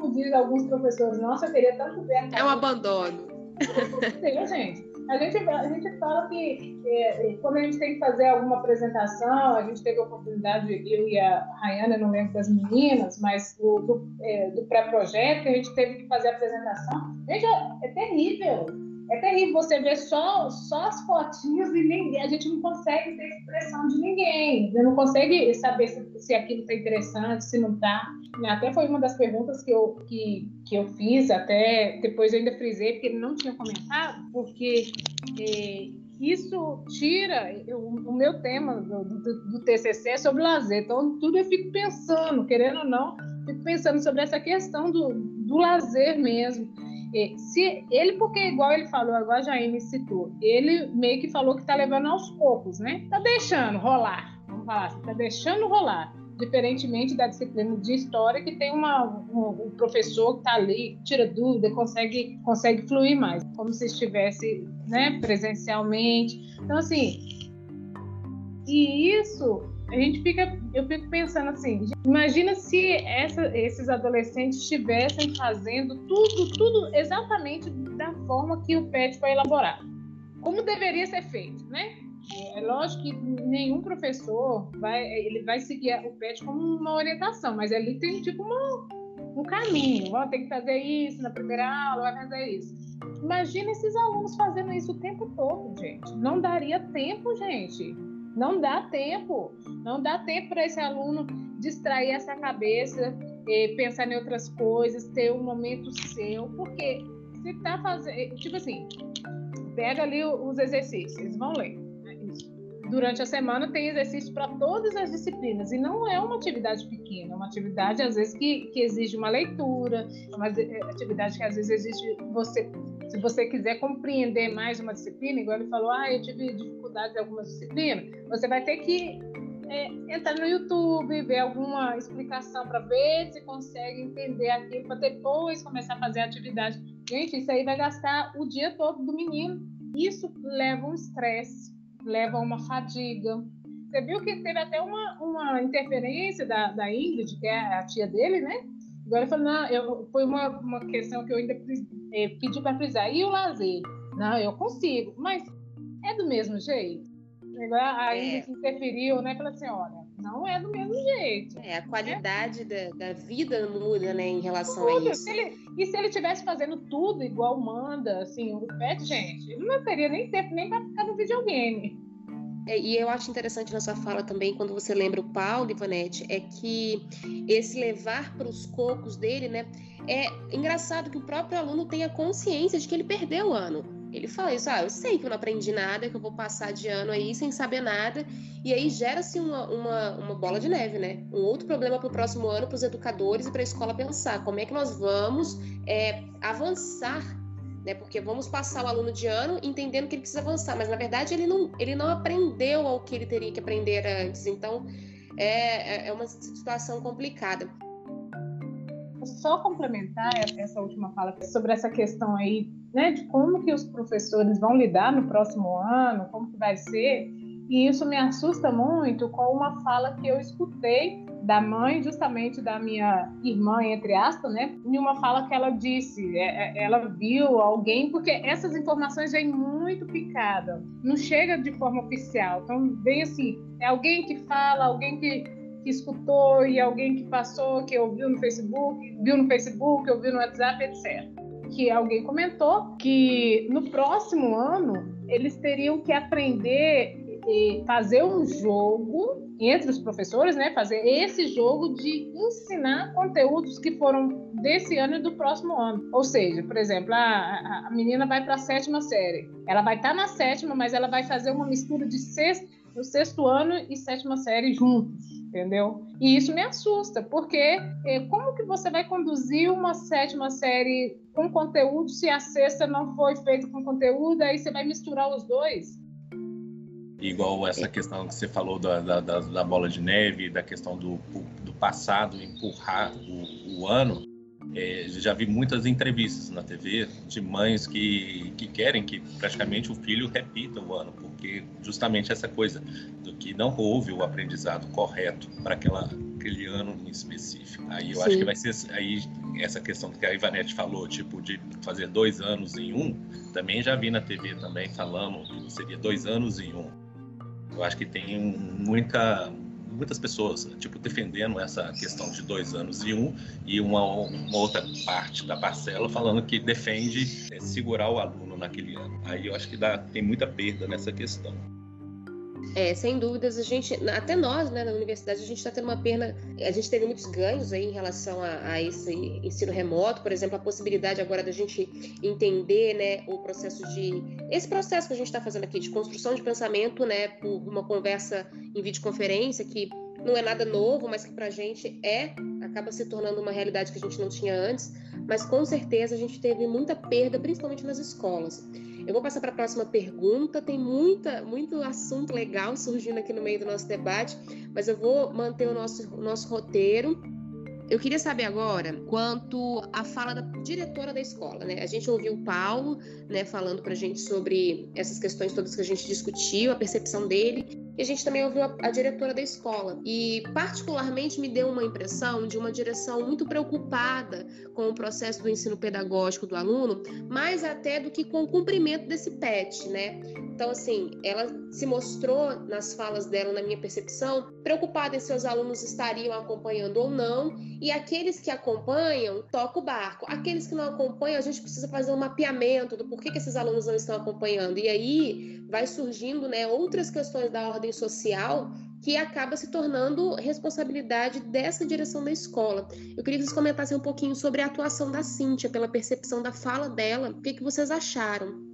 como dizem alguns professores, nossa, eu queria tanto ver. É um abandono. Entendeu, gente? A gente, a gente fala que é, quando a gente tem que fazer alguma apresentação, a gente teve a oportunidade, eu e a Rayana, não lembro das meninas, mas do, do, é, do pré-projeto, a gente teve que fazer a apresentação. É, é terrível é terrível você ver só, só as fotinhas e ninguém, a gente não consegue ter expressão de ninguém. Você não consegue saber se, se aquilo está interessante, se não está. Até foi uma das perguntas que eu, que, que eu fiz, até depois eu ainda frisei, porque ele não tinha comentado, porque é, isso tira o, o meu tema do, do, do, TCC é sobre lazer. Então, tudo eu fico pensando, querendo ou não, fico pensando sobre essa questão do, do lazer mesmo. Se ele, porque igual ele falou, agora já me citou, ele meio que falou que está levando aos poucos, né? Tá deixando rolar, vamos falar assim, tá deixando rolar. Diferentemente da disciplina de história, que tem uma, um, um professor que está ali, tira dúvida, consegue, consegue fluir mais, como se estivesse né, presencialmente. Então, assim, e isso a gente fica, eu fico pensando assim, imagina se essa, esses adolescentes estivessem fazendo tudo, tudo exatamente da forma que o PET foi elaborado, como deveria ser feito, né? É lógico que nenhum professor vai, ele vai seguir o PET como uma orientação, mas ali tem tipo uma, um caminho, ó, tem que fazer isso na primeira aula, vai fazer isso. Imagina esses alunos fazendo isso o tempo todo, gente. Não daria tempo, gente não dá tempo, não dá tempo para esse aluno distrair essa cabeça, eh, pensar em outras coisas, ter um momento seu, porque se tá fazendo, eh, tipo assim, pega ali os exercícios, vão ler. Né? Durante a semana tem exercício para todas as disciplinas e não é uma atividade pequena, é uma atividade às vezes que, que exige uma leitura, é uma eh, atividade que às vezes exige você se você quiser compreender mais uma disciplina, igual ele falou, ah, eu tive dificuldades em algumas disciplinas, você vai ter que é, entrar no YouTube, ver alguma explicação para ver se consegue entender aquilo, para depois começar a fazer a atividade. Gente, isso aí vai gastar o dia todo do menino. Isso leva um estresse, leva uma fadiga. Você viu que teve até uma, uma interferência da, da Ingrid, que é a tia dele, né? Agora ele falou, não, eu, foi uma, uma questão que eu ainda é, pedi para frisar. E o lazer? Não, eu consigo, mas é do mesmo jeito. Aí é. interferiu, né? Falou assim, olha, não é do mesmo jeito. É, a qualidade né? da, da, vida muda, né, em relação Tudo. a isso. Se ele, e se ele estivesse fazendo tudo igual manda, assim, o pet, gente, ele não teria nem tempo nem para ficar no videogame. É, e eu acho interessante na sua fala também, quando você lembra o Paulo, Ivanete, é que esse levar para os cocos dele, né? É engraçado que o próprio aluno tenha consciência de que ele perdeu o ano. Ele fala isso, ah, eu sei que eu não aprendi nada, que eu vou passar de ano aí sem saber nada, e aí gera-se uma, uma, uma, bola de neve, né? Um outro problema para o próximo ano para os educadores e para a escola pensar como é que nós vamos é, avançar né? Porque vamos passar o aluno de ano entendendo que ele precisa avançar, mas na verdade ele não, ele não aprendeu ao que ele teria que aprender antes. Então é, é, é uma situação complicada. Só complementar essa última fala sobre essa questão aí, né, de como que os professores vão lidar no próximo ano, como que vai ser. E isso me assusta muito com uma fala que eu escutei da mãe, justamente da minha irmã, entre aspas, né? Em uma fala que ela disse, é, é, ela viu alguém, porque essas informações vêm muito picada, não chega de forma oficial. Então, vem assim, é alguém que fala, alguém que, que escutou e alguém que passou, que ouviu no Facebook, viu no Facebook, ouviu no WhatsApp, etc. Que alguém comentou que no próximo ano eles teriam que aprender fazer um jogo entre os professores, né, fazer esse jogo de ensinar conteúdos que foram desse ano e do próximo ano. Ou seja, por exemplo, a, a menina vai para a sétima série. Ela vai estar tá na sétima, mas ela vai fazer uma mistura de sexta no sexto ano e sétima série juntos, entendeu? E isso me assusta, porque é, como que você vai conduzir uma sétima série com conteúdo se a sexta não foi feita com conteúdo, aí você vai misturar os dois? Igual essa questão que você falou da, da, da bola de neve, da questão do, do passado empurrar o, o ano, é, já vi muitas entrevistas na TV de mães que, que querem que praticamente o filho repita o ano, porque justamente essa coisa do que não houve o aprendizado correto para aquele ano em específico. Aí eu Sim. acho que vai ser aí essa questão que a Ivanete falou, tipo de fazer dois anos em um, também já vi na TV também falando que seria dois anos em um. Eu acho que tem muita muitas pessoas tipo defendendo essa questão de dois anos e um e uma, uma outra parte da parcela falando que defende é, segurar o aluno naquele ano. Aí eu acho que dá, tem muita perda nessa questão. É, sem dúvidas, a gente, até nós, né, na universidade, a gente está tendo uma perna, a gente teve muitos ganhos aí em relação a, a, esse ensino remoto, por exemplo, a possibilidade agora da gente entender, né, o processo de, esse processo que a gente está fazendo aqui, de construção de pensamento, né, por uma conversa em videoconferência, que não é nada novo, mas que para a gente é, acaba se tornando uma realidade que a gente não tinha antes, mas com certeza a gente teve muita perda, principalmente nas escolas. Eu vou passar para a próxima pergunta. Tem muita, muito assunto legal surgindo aqui no meio do nosso debate, mas eu vou manter o nosso, o nosso roteiro. Eu queria saber agora quanto à fala da diretora da escola, né? A gente ouviu o Paulo, né, falando para a gente sobre essas questões todas que a gente discutiu, a percepção dele, e a gente também ouviu a, a, diretora da escola. E, particularmente, me deu uma impressão de uma direção muito preocupada com o processo do ensino pedagógico do aluno, mais até do que com o cumprimento desse PET, né? Então, assim, ela se mostrou nas falas dela, na minha percepção, preocupada em se os alunos estariam acompanhando ou não, e aqueles que acompanham, toca o barco. Aqueles que não acompanham, a gente precisa fazer um mapeamento do porquê que esses alunos não estão acompanhando. E aí vai surgindo né, outras questões da ordem social que acaba se tornando responsabilidade dessa direção da escola. Eu queria que vocês comentassem um pouquinho sobre a atuação da Cíntia, pela percepção da fala dela, o que, que vocês acharam?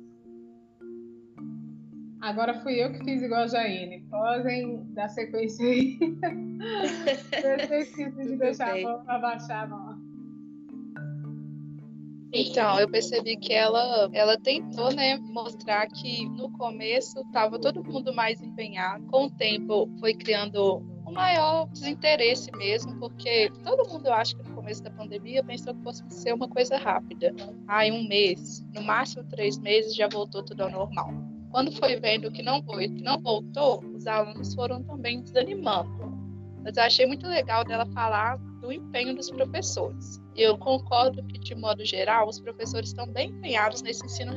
Agora fui eu que fiz igual a Jaine. Podem dar sequência aí. eu esqueci de deixar a baixar a mão. Então, eu percebi que ela, ela tentou, né, mostrar que no começo estava todo mundo mais empenhado. Com o tempo, foi criando um maior desinteresse mesmo, porque todo mundo, eu acho que no começo da pandemia pensou que fosse ser uma coisa rápida. Em um mês, no máximo três meses, já voltou tudo ao normal. Quando foi vendo que não foi, que não voltou, os alunos foram também desanimando. Mas eu achei muito legal dela falar do empenho dos professores. Eu concordo que, de modo geral, os professores estão bem empenhados nesse ensino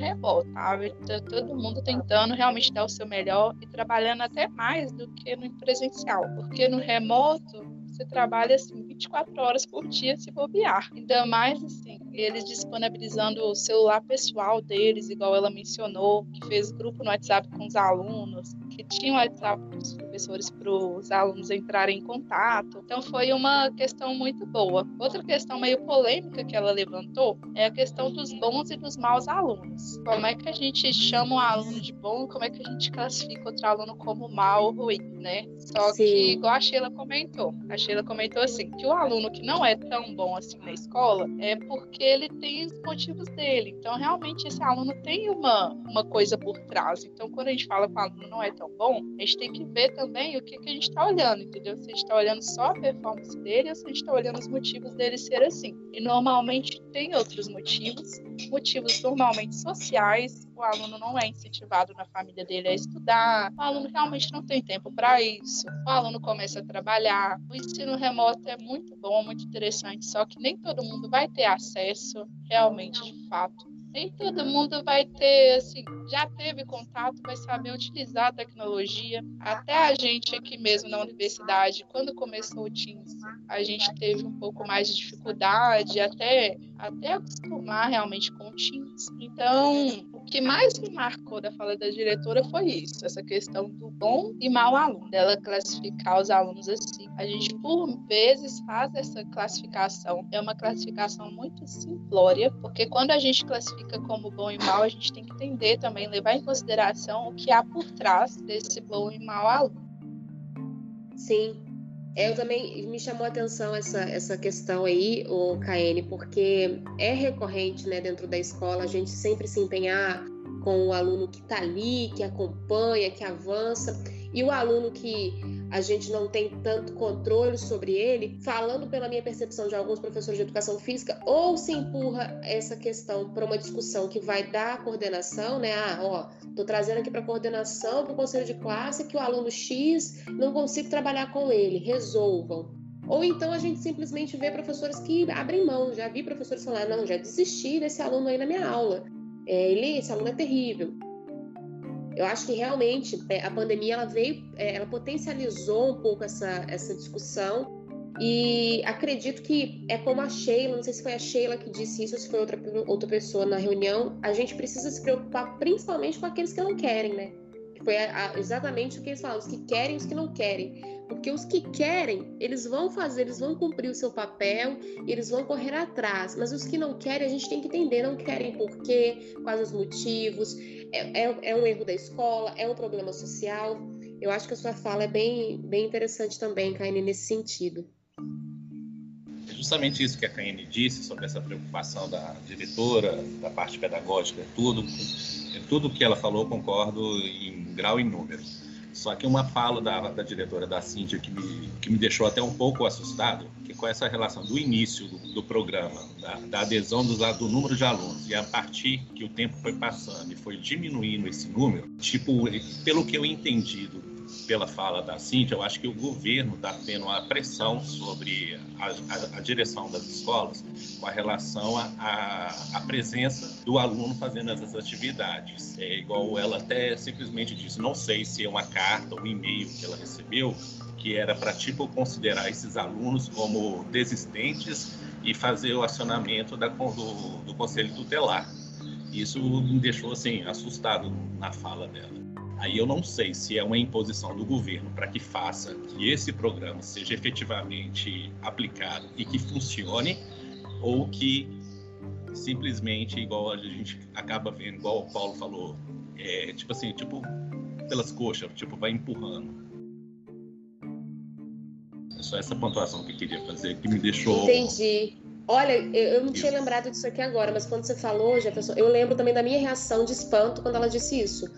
tá? Tá todo mundo tentando realmente dar o seu melhor e trabalhando até mais do que no presencial, porque no remoto você trabalha assim 24 horas por dia se bobear. Ainda mais assim, eles disponibilizando o celular pessoal deles, igual ela mencionou, que fez grupo no WhatsApp com os alunos, que tinha o WhatsApp dos professores para os alunos entrarem em contato. Então foi uma questão muito boa. Outra questão meio polêmica que ela levantou é a questão dos bons e dos maus alunos. Como é que a gente chama um aluno de bom, como é que a gente classifica outro aluno como mal ou ruim, né? Só Sim. que, igual a Sheila comentou, a Sheila comentou assim, que o aluno que não é tão bom assim na escola é porque ele tem os motivos dele. Então, realmente, esse aluno tem uma, uma coisa por trás. Então, quando a gente fala que o aluno não é tão bom, a gente tem que ver também o que, que a gente está olhando, entendeu? Se a gente está olhando só a performance dele ou se a gente está olhando os motivos dele ser assim. E normalmente tem outros motivos, motivos normalmente sociais. O aluno não é incentivado na família dele a estudar, o aluno realmente não tem tempo para isso, o aluno começa a trabalhar. O ensino remoto é muito bom, muito interessante, só que nem todo mundo vai ter acesso realmente de fato nem todo mundo vai ter, assim, já teve contato, vai saber utilizar a tecnologia. Até a gente aqui mesmo na universidade, quando começou o Teams, a gente teve um pouco mais de dificuldade, até, até acostumar realmente com o Teams. Então, que mais me marcou da fala da diretora foi isso, essa questão do bom e mau aluno, dela classificar os alunos assim. A gente, por vezes, faz essa classificação, é uma classificação muito simplória, porque quando a gente classifica como bom e mau, a gente tem que entender também, levar em consideração o que há por trás desse bom e mau aluno. Sim, eu também me chamou a atenção essa, essa questão aí, o KN, porque é recorrente, né, dentro da escola, a gente sempre se empenhar com o aluno que está ali, que acompanha, que avança, e o aluno que a gente não tem tanto controle sobre ele, falando pela minha percepção de alguns professores de educação física, ou se empurra essa questão para uma discussão que vai dar a coordenação, né? Ah, ó, tô trazendo aqui para coordenação, para o conselho de classe que o aluno X não consigo trabalhar com ele, resolvam. Ou então a gente simplesmente vê professores que abrem mão. Já vi professores falar, não, já desisti desse aluno aí na minha aula. É, ele, esse aluno é terrível. Eu acho que realmente é, a pandemia ela veio, é, ela potencializou um pouco essa, essa discussão e acredito que é como a Sheila, não sei se foi a Sheila que disse isso ou se foi outra, outra pessoa na reunião, a gente precisa se preocupar principalmente com aqueles que não querem, né? Foi exatamente o que eles falaram, os que querem e os que não querem. Porque os que querem, eles vão fazer, eles vão cumprir o seu papel, eles vão correr atrás. Mas os que não querem, a gente tem que entender, não querem por quê, quais os motivos é, é, é um erro da escola, é um problema social. Eu acho que a sua fala é bem, bem interessante também, Kaine, nesse sentido. É justamente isso que a Kaine disse sobre essa preocupação da diretora, da parte pedagógica, tudo, tudo que ela falou concordo em grau e número. Só que uma fala da, da diretora da Cíntia que me, que me deixou até um pouco assustado, que com essa relação do início do, do programa, da, da adesão do, do número de alunos, e a partir que o tempo foi passando e foi diminuindo esse número, tipo, pelo que eu entendi do, pela fala da Cíntia, eu acho que o governo está tendo uma pressão sobre a, a, a, direção das escolas com a relação à presença do aluno fazendo essas atividades. É igual ela até simplesmente disse, não sei se é uma carta ou um e-mail que ela recebeu, que era para tipo considerar esses alunos como desistentes e fazer o acionamento da, do, do conselho tutelar. Isso me deixou assim assustado na fala dela. Aí eu não sei se é uma imposição do governo para que faça que esse programa seja efetivamente aplicado e que funcione, ou que simplesmente, igual a gente acaba vendo, igual o Paulo falou, é, tipo assim, tipo pelas coxas, tipo vai empurrando. É só essa pontuação que eu queria fazer, que me deixou. Entendi. Olha, eu não tinha lembrado disso aqui agora, mas quando você falou, Jefferson, eu lembro também da minha reação de espanto quando ela disse isso.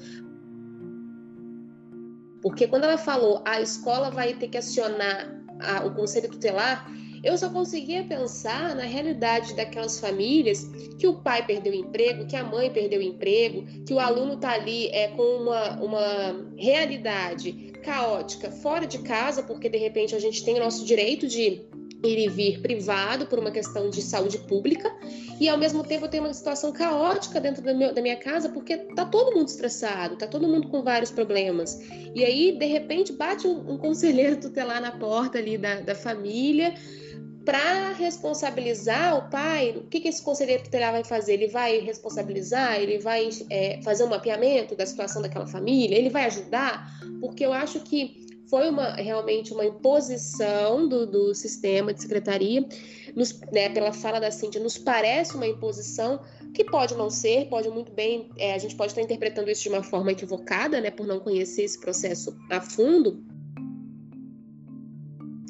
Porque quando ela falou a escola vai ter que acionar a, o conselho tutelar, eu só conseguia pensar na realidade daquelas famílias que o pai perdeu o emprego, que a mãe perdeu o emprego, que o aluno está ali é, com uma, uma realidade caótica fora de casa, porque de repente a gente tem o nosso direito de ir e vir privado por uma questão de saúde pública e ao mesmo tempo eu tenho uma situação caótica dentro meu, da minha casa porque tá todo mundo estressado, tá todo mundo com vários problemas e aí de repente bate um, um conselheiro tutelar na porta ali da, da família para responsabilizar o pai, o que, que esse conselheiro tutelar vai fazer? Ele vai responsabilizar? Ele vai é, fazer um mapeamento da situação daquela família? Ele vai ajudar? Porque eu acho que foi uma, realmente uma imposição do, do sistema de secretaria, nos, né, pela fala da Cíntia, nos parece uma imposição que pode não ser, pode muito bem, é, a gente pode estar interpretando isso de uma forma equivocada, né, por não conhecer esse processo a fundo,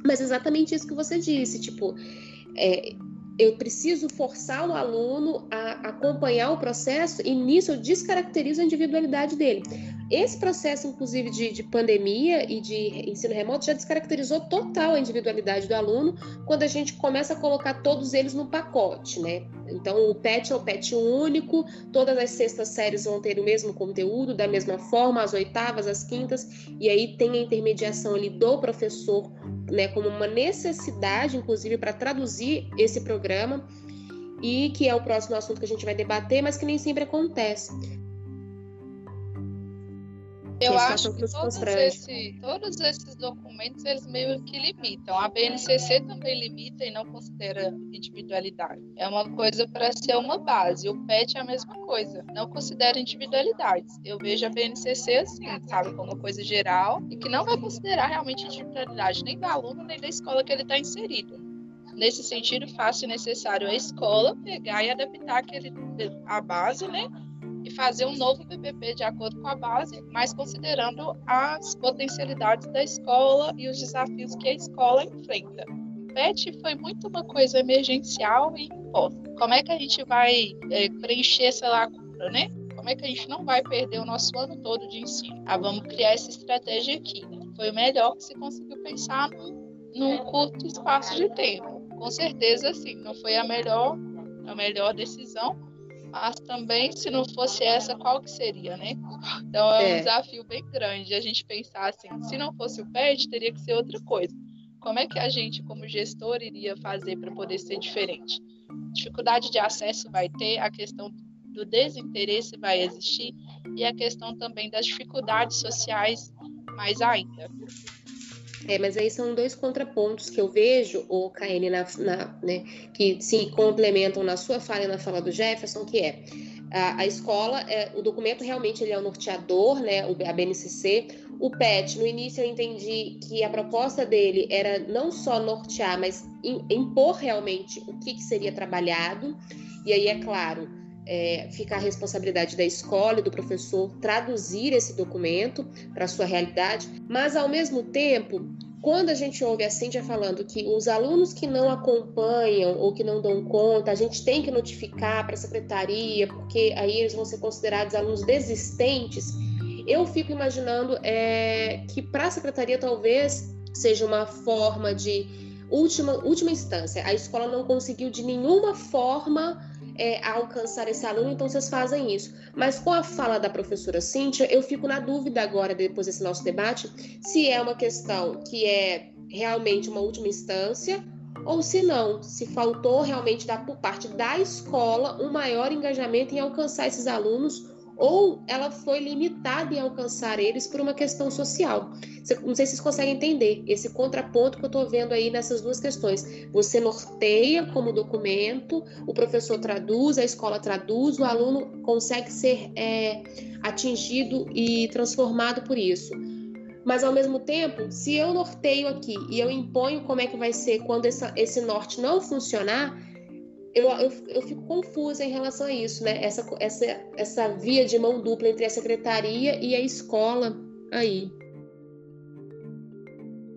mas exatamente isso que você disse, tipo, é, eu preciso forçar o aluno a acompanhar o processo e nisso eu descaracterizo a individualidade dele. Esse processo, inclusive, de, de, pandemia e de ensino remoto já descaracterizou total a individualidade do aluno quando a gente começa a colocar todos eles no pacote, né? Então, o PET é o PET único, todas as sextas séries vão ter o mesmo conteúdo, da mesma forma, as oitavas, as quintas, e aí tem a intermediação ali do professor, né, como uma necessidade, inclusive, para traduzir esse programa, e que é o próximo assunto que a gente vai debater, mas que nem sempre acontece. Eu acho que todos, esse, todos esses documentos, eles meio que limitam. A BNCC também limita e não considera individualidade. É uma coisa para ser uma base. O PET é a mesma coisa, não considera individualidades. Eu vejo a BNCC assim, sabe, como uma coisa geral e que não vai considerar realmente individualidade nem do aluno nem da escola que ele está inserido. Nesse sentido, fácil e necessário a escola pegar e adaptar aquele, a base, né? E fazer um novo PPP de acordo com a base, mas considerando as potencialidades da escola e os desafios que a escola enfrenta. PET foi muito uma coisa emergencial e imposta. Como é que a gente vai é, preencher essa lacuna, né? Como é que a gente não vai perder o nosso ano todo de ensino? Ah, vamos criar essa estratégia aqui. Foi o melhor que se conseguiu pensar num, num curto espaço de tempo com certeza, sim, não foi a melhor, a melhor decisão, mas também, se não fosse essa, qual que seria, né? Então é, é. um desafio bem grande a gente pensar assim, se não fosse o PET, teria que ser outra coisa. Como é que a gente, como gestor, iria fazer para poder ser diferente? Dificuldade de acesso vai ter, a questão do desinteresse vai existir e a questão também das dificuldades sociais mais ainda. É, mas aí são dois contrapontos que eu vejo, o KN, na, na, né, que se complementam na sua fala e na fala do Jefferson, que é a, a escola, é, o documento realmente ele é o norteador, né, o, a BNCC. O PET, no início eu entendi que a proposta dele era não só nortear, mas impor realmente o que, que seria trabalhado. E aí, é claro, é, fica a responsabilidade da escola e do professor traduzir esse documento para a sua realidade, mas ao mesmo tempo, quando a gente ouve a Cíntia falando que os alunos que não acompanham ou que não dão conta, a gente tem que notificar para a secretaria, porque aí eles vão ser considerados alunos desistentes, eu fico imaginando é, que para a secretaria talvez seja uma forma de última, última instância. A escola não conseguiu de nenhuma forma é, alcançar esse aluno, então vocês fazem isso. Mas com a fala da professora Cíntia, eu fico na dúvida agora, depois desse nosso debate, se é uma questão que é realmente uma última instância ou se não, se faltou realmente da, por parte da escola um maior engajamento em alcançar esses alunos ou ela foi limitada em alcançar eles por uma questão social. Não sei se vocês conseguem entender esse contraponto que eu estou vendo aí nessas duas questões. Você norteia como documento, o professor traduz, a escola traduz, o aluno consegue ser é, atingido e transformado por isso. Mas ao mesmo tempo, se eu norteio aqui e eu imponho como é que vai ser quando essa, esse norte não funcionar, eu, eu, eu, fico confusa em relação a isso, né? Essa, essa, essa via de mão dupla entre a secretaria e a escola aí.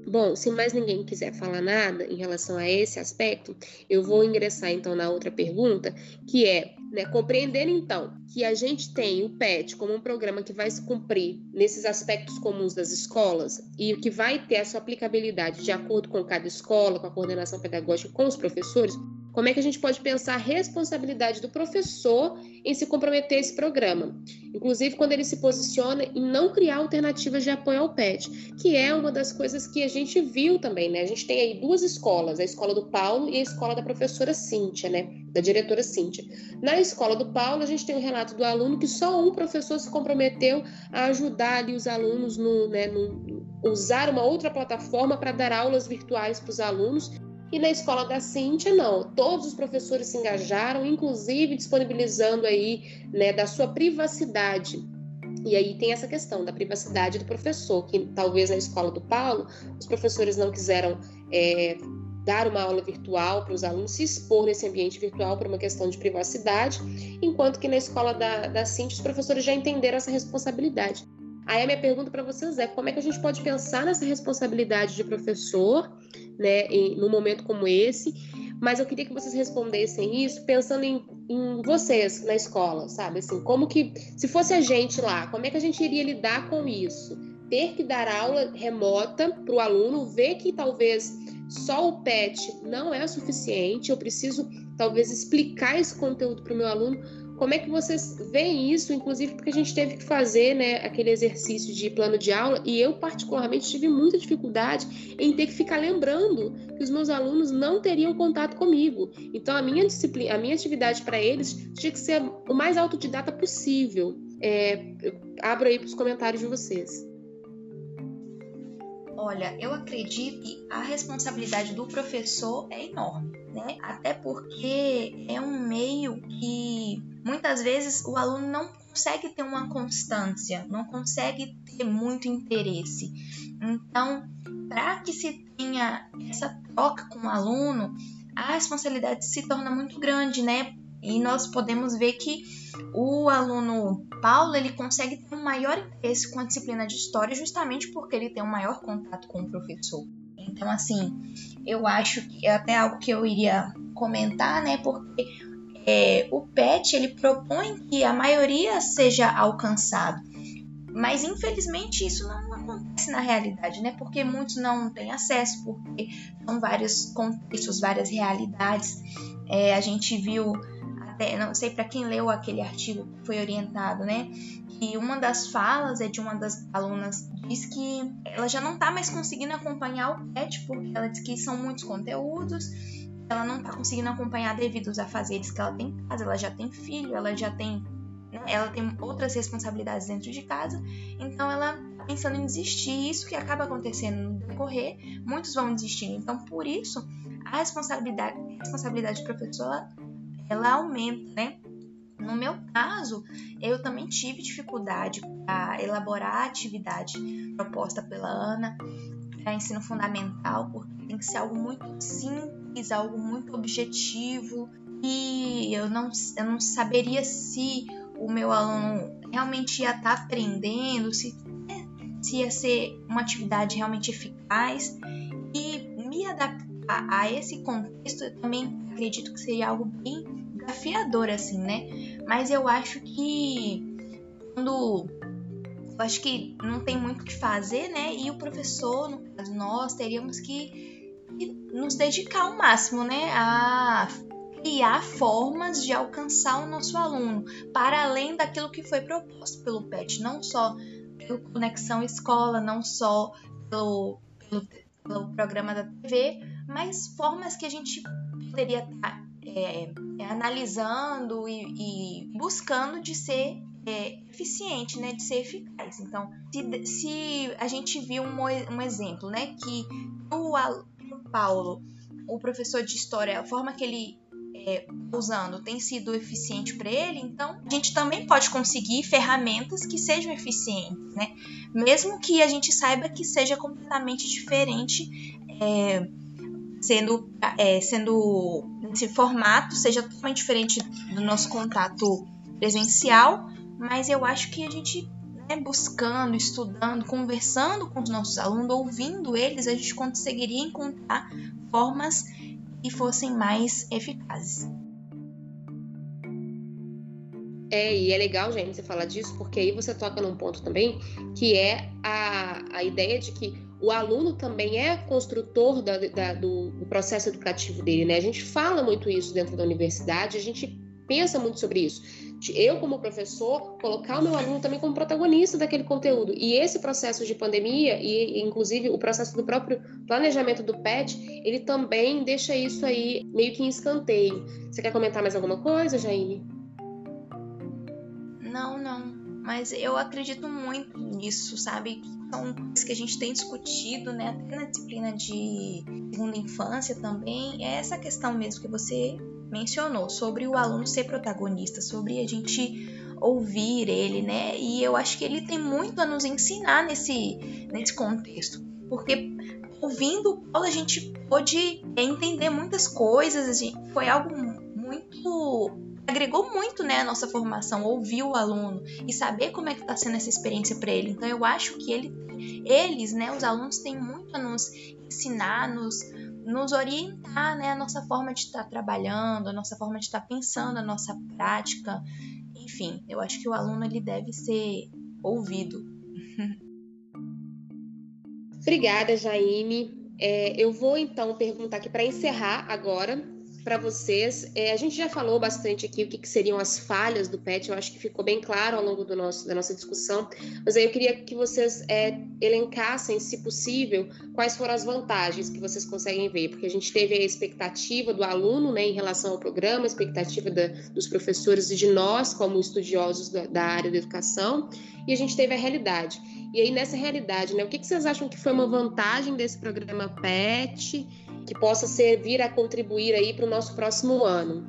Bom, se mais ninguém quiser falar nada em relação a esse aspecto, eu vou ingressar então na outra pergunta, que é né, compreender então que a gente tem o PET como um programa que vai se cumprir nesses aspectos comuns das escolas e que vai ter a sua aplicabilidade de acordo com cada escola, com a coordenação pedagógica, com os professores, como é que a gente pode pensar a responsabilidade do professor em se comprometer a esse programa? Inclusive, quando ele se posiciona em não criar alternativas de apoio ao PET, que é uma das coisas que a gente viu também, né? A gente tem aí duas escolas, a escola do Paulo e a escola da professora Cíntia, né? Da diretora Cíntia. Na escola do Paulo, a gente tem o um relato do aluno que só um professor se comprometeu a ajudar ali os alunos no, né, no usar uma outra plataforma para dar aulas virtuais para os alunos e na escola da Cíntia, não. Todos os professores se engajaram, inclusive disponibilizando aí, né, da sua privacidade. E aí tem essa questão da privacidade do professor, que talvez na escola do Paulo, os professores não quiseram é, dar uma aula virtual para os alunos se expor nesse ambiente virtual por uma questão de privacidade, enquanto que na escola da, da Cintia os professores já entenderam essa responsabilidade. Aí a minha pergunta para vocês é como é que a gente pode pensar nessa responsabilidade de professor, né, em, num momento como esse, mas eu queria que vocês respondessem isso pensando em, em, vocês na escola, sabe? Assim, como que, se fosse a gente lá, como é que a gente iria lidar com isso? Ter que dar aula remota para o aluno, ver que talvez só o PET não é o suficiente, eu preciso talvez explicar esse conteúdo para o meu aluno como é que vocês veem isso, inclusive porque a gente teve que fazer né, aquele exercício de plano de aula e eu, particularmente, tive muita dificuldade em ter que ficar lembrando que os meus alunos não teriam contato comigo. Então, a minha disciplina, a minha atividade para eles tinha que ser o mais autodidata possível. É, abro aí para os comentários de vocês. Olha, eu acredito que a responsabilidade do professor é enorme, né? Até porque é um meio que muitas vezes o aluno não consegue ter uma constância, não consegue ter muito interesse. Então, para que se tenha essa troca com o aluno, a responsabilidade se torna muito grande, né? E nós podemos ver que o aluno Paulo ele consegue ter um maior interesse com a disciplina de história justamente porque ele tem um maior contato com o professor. Então, assim, eu acho que é até algo que eu iria comentar, né? Porque é, o PET ele propõe que a maioria seja alcançado. Mas infelizmente isso não acontece na realidade, né? Porque muitos não têm acesso, porque são vários contextos, várias realidades. É, a gente viu até, não sei para quem leu aquele artigo que foi orientado, né? Que uma das falas é de uma das alunas diz que ela já não tá mais conseguindo acompanhar o PET, porque ela diz que são muitos conteúdos, ela não tá conseguindo acompanhar devido aos afazeres que ela tem em casa, ela já tem filho, ela já tem né, ela tem outras responsabilidades dentro de casa, então ela tá pensando em desistir, isso que acaba acontecendo no decorrer, muitos vão desistir. Então, por isso, a responsabilidade, a responsabilidade do professor ela aumenta, né? No meu caso, eu também tive dificuldade para elaborar a atividade proposta pela Ana para ensino fundamental, porque tem que ser algo muito simples, algo muito objetivo, e eu não, eu não saberia se o meu aluno realmente ia estar tá aprendendo, se, né, se ia ser uma atividade realmente eficaz, e me adaptar a esse contexto eu também acredito que seria algo bem desafiador, assim, né? Mas eu acho que quando. Eu acho que não tem muito o que fazer, né? E o professor, no caso, nós teríamos que, nos dedicar ao máximo, né? A criar formas de alcançar o nosso aluno, para além daquilo que foi proposto pelo PET, não só pelo Conexão Escola, não só pelo, pelo, pelo programa da TV, mas formas que a gente poderia estar é, é, analisando e, e, buscando de ser é, eficiente, né, de ser eficaz. Então, se, se a gente viu um, um exemplo, né, que o, o Paulo, o professor de história, a forma que ele é, usando tem sido eficiente para ele, então a gente também pode conseguir ferramentas que sejam eficientes, né? Mesmo que a gente saiba que seja completamente diferente é, sendo, é, sendo esse formato seja totalmente diferente do nosso contato presencial, mas eu acho que a gente né, buscando, estudando, conversando com os nossos alunos, ouvindo eles, a gente conseguiria encontrar formas que fossem mais eficazes. É, e é legal, gente, você falar disso, porque aí você toca num ponto também, que é a, a ideia de que o aluno também é construtor da, da, do, do, processo educativo dele, né? A gente fala muito isso dentro da universidade, a gente pensa muito sobre isso. Eu, como professor, colocar o meu aluno também como protagonista daquele conteúdo. E esse processo de pandemia, e inclusive o processo do próprio planejamento do PET, ele também deixa isso aí meio que em escanteio. Você quer comentar mais alguma coisa, Jaine? Não, não. Mas eu acredito muito nisso, sabe? São coisas que a gente tem discutido, né? Até na disciplina de segunda infância também. É essa questão mesmo que você mencionou, sobre o aluno ser protagonista, sobre a gente ouvir ele, né? E eu acho que ele tem muito a nos ensinar nesse, nesse contexto. Porque ouvindo o Paulo, a gente pôde entender muitas coisas, foi algo muito agregou muito né, a nossa formação, ouvir o aluno e saber como é que está sendo essa experiência para ele. Então eu acho que ele, eles, né, os alunos têm muito a nos ensinar, nos, nos orientar, né, a nossa forma de estar tá trabalhando, a nossa forma de estar tá pensando, a nossa prática. Enfim, eu acho que o aluno ele deve ser ouvido. Obrigada, Jaime. É, eu vou então perguntar aqui para encerrar agora para vocês. É, a gente já falou bastante aqui o que, que, seriam as falhas do PET, eu acho que ficou bem claro ao longo do nosso, da nossa discussão, mas aí eu queria que vocês é, elencassem, se possível, quais foram as vantagens que vocês conseguem ver, porque a gente teve a expectativa do aluno né, em relação ao programa, a expectativa da, dos professores e de nós, como estudiosos da, da, área da educação, e a gente teve a realidade. E aí, nessa realidade, né, o que, que vocês acham que foi uma vantagem desse programa PET? Que possa servir a contribuir aí para o nosso próximo ano.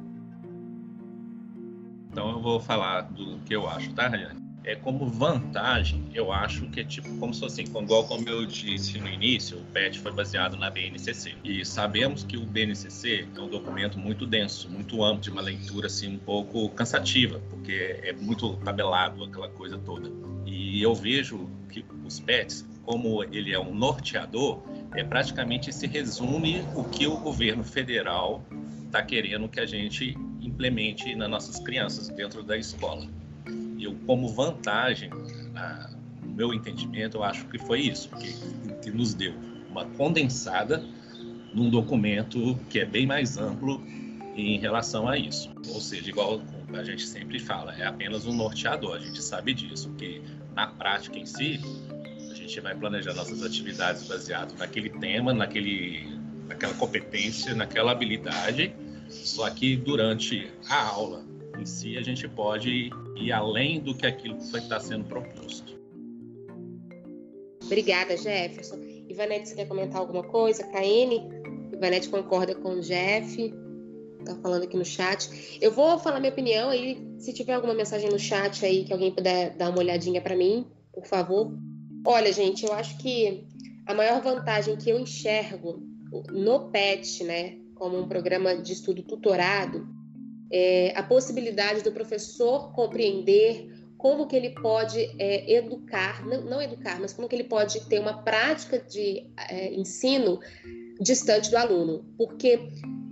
Então eu vou falar do que eu acho, tá, Rayane? É como vantagem, eu acho que é tipo como se fosse assim, igual como eu disse no início, o PET foi baseado na BNCC. E sabemos que o BNCC é um documento muito denso, muito amplo, de uma leitura assim um pouco cansativa, porque é muito tabelado aquela coisa toda. E eu vejo que os PETs, como ele é um norteador, é praticamente se resume o que o governo federal está querendo que a gente implemente nas nossas crianças dentro da escola. Eu, como vantagem, na, no meu entendimento, eu acho que foi isso, que, que nos deu uma condensada num documento que é bem mais amplo em relação a isso. Ou seja, igual a gente sempre fala, é apenas um norteador, a gente sabe disso, que na prática em si, gente vai planejar nossas atividades baseado naquele tema, naquele, naquela competência, naquela habilidade. Só que durante a aula em si, a gente pode ir além do que aquilo que está sendo proposto. Obrigada, Jefferson. Ivanete, você quer comentar alguma coisa? Caene? Ivanete concorda com o Jeff? Tá falando aqui no chat. Eu vou falar minha opinião aí. Se tiver alguma mensagem no chat aí que alguém puder dar uma olhadinha para mim, por favor. Olha, gente, eu acho que a maior vantagem que eu enxergo no PET, né, como um programa de estudo tutorado, é a possibilidade do professor compreender como que ele pode é, educar, não, não, educar, mas como que ele pode ter uma prática de é, ensino distante do aluno, porque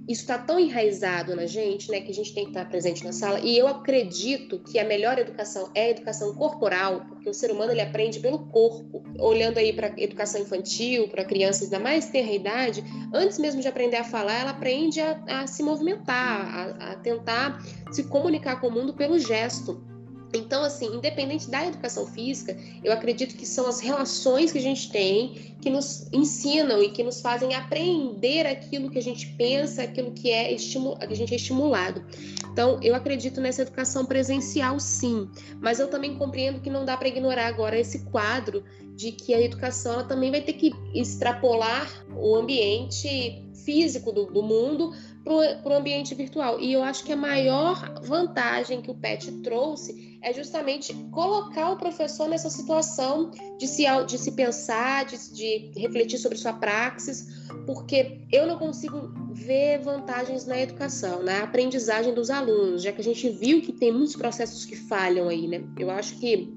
isso está tão enraizado na gente, né, que a gente tem que estar presente na sala. E eu acredito que a melhor educação é a educação corporal, porque o ser humano ele aprende pelo corpo. Olhando aí para educação infantil, para crianças da mais tenra idade, antes mesmo de aprender a falar, ela aprende a, a se movimentar, a, a tentar se comunicar com o mundo pelo gesto. Então, assim, independente da educação física, eu acredito que são as relações que a gente tem que nos ensinam e que nos fazem aprender aquilo que a gente pensa, aquilo que é que a gente é estimulado. Então, eu acredito nessa educação presencial, sim, mas eu também compreendo que não dá para ignorar agora esse quadro de que a educação ela também vai ter que extrapolar o ambiente físico do, do mundo para o ambiente virtual. E eu acho que a maior vantagem que o PET trouxe é justamente colocar o professor nessa situação de se, de se pensar, de, de refletir sobre sua praxis, porque eu não consigo ver vantagens na educação, na aprendizagem dos alunos, já que a gente viu que tem muitos processos que falham aí, né? Eu acho que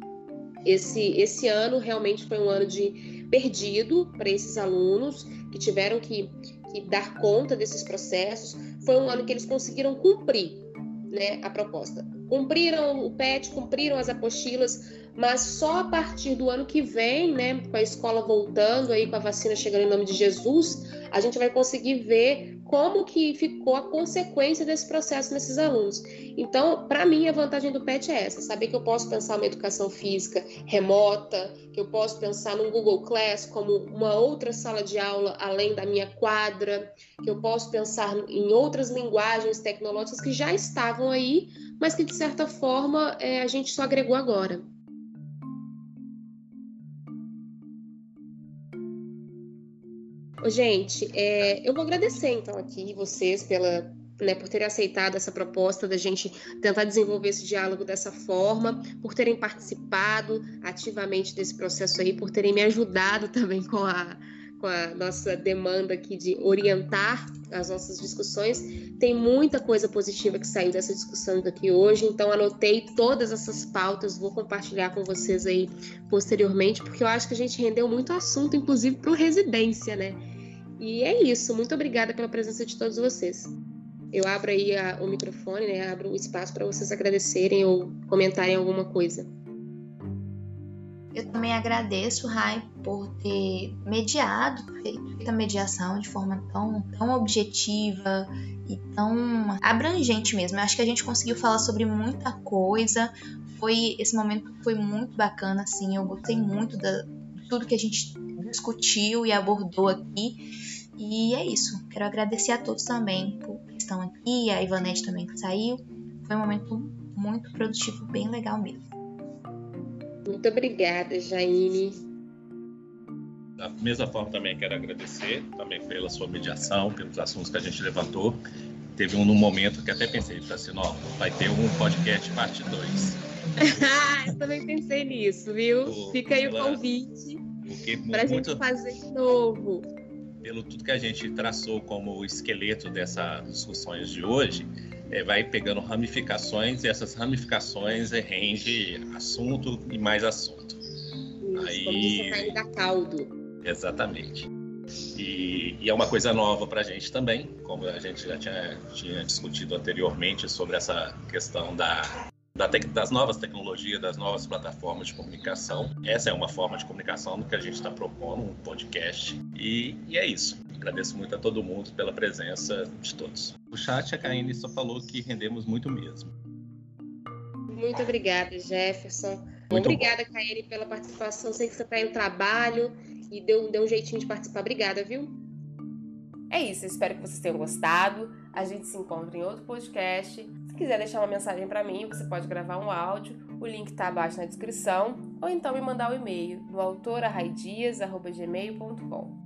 esse, esse ano realmente foi um ano de perdido para esses alunos que tiveram que que dar conta desses processos. Foi um ano que eles conseguiram cumprir né, a proposta. Cumpriram o PET, cumpriram as apostilas, mas só a partir do ano que vem, né, com a escola voltando aí, com a vacina chegando em nome de Jesus, a gente vai conseguir ver como que ficou a consequência desse processo nesses alunos. Então, para mim, a vantagem do PET é essa, saber que eu posso pensar uma educação física remota, que eu posso pensar num Google Class como uma outra sala de aula além da minha quadra, que eu posso pensar em outras linguagens tecnológicas que já estavam aí, mas que de certa forma é, a gente só agregou agora. Gente, é, eu vou agradecer então aqui vocês pela, né, por terem aceitado essa proposta da gente tentar desenvolver esse diálogo dessa forma, por terem participado ativamente desse processo aí, por terem me ajudado também com a, com a nossa demanda aqui de orientar as nossas discussões. Tem muita coisa positiva que saiu dessa discussão daqui hoje, então anotei todas essas pautas, vou compartilhar com vocês aí posteriormente, porque eu acho que a gente rendeu muito assunto, inclusive para o residência, né? E é isso. Muito obrigada pela presença de todos vocês. Eu abro aí a, o microfone, né? Abro o espaço para vocês agradecerem ou comentarem alguma coisa. Eu também agradeço, Rai, por ter mediado, feito a mediação de forma tão, tão objetiva e tão abrangente mesmo. Eu acho que a gente conseguiu falar sobre muita coisa. Foi esse momento foi muito bacana, assim. Eu gostei muito da tudo que a gente discutiu e abordou aqui. E é isso. Quero agradecer a todos também por que estão aqui, a Ivanete também que saiu. Foi um momento muito produtivo, bem legal mesmo. Muito obrigada, Jaine. Da mesma forma, também quero agradecer também pela sua mediação, pelos assuntos que a gente levantou. Teve um no momento que até pensei, assim, ó, vai ter um podcast parte 2. Eu também pensei nisso, viu? Fica aí o convite para a gente fazer de novo. Pelo tudo que a gente traçou como esqueleto dessas discussões de hoje, é, vai pegando ramificações e essas ramificações rende assunto e mais assunto. Isso, Aí da caldo. Exatamente. E, e, é uma coisa nova para a gente também, como a gente já tinha, tinha discutido anteriormente sobre essa questão da das novas tecnologias, das novas plataformas de comunicação. Essa é uma forma de comunicação que a gente está propondo, um podcast. E, e, é isso. Agradeço muito a todo mundo pela presença de todos. O chat, a Caine só falou que rendemos muito mesmo. Muito obrigada, Jefferson. Muito obrigada, Caine, pela participação. Sei que você está em trabalho e deu, deu um jeitinho de participar. Obrigada, viu? É isso, espero que vocês tenham gostado. A gente se encontra em outro podcast quiser deixar uma mensagem para mim, você pode gravar um áudio, o link está abaixo na descrição, ou então me mandar o um e-mail no autoraraidias.gmail.com.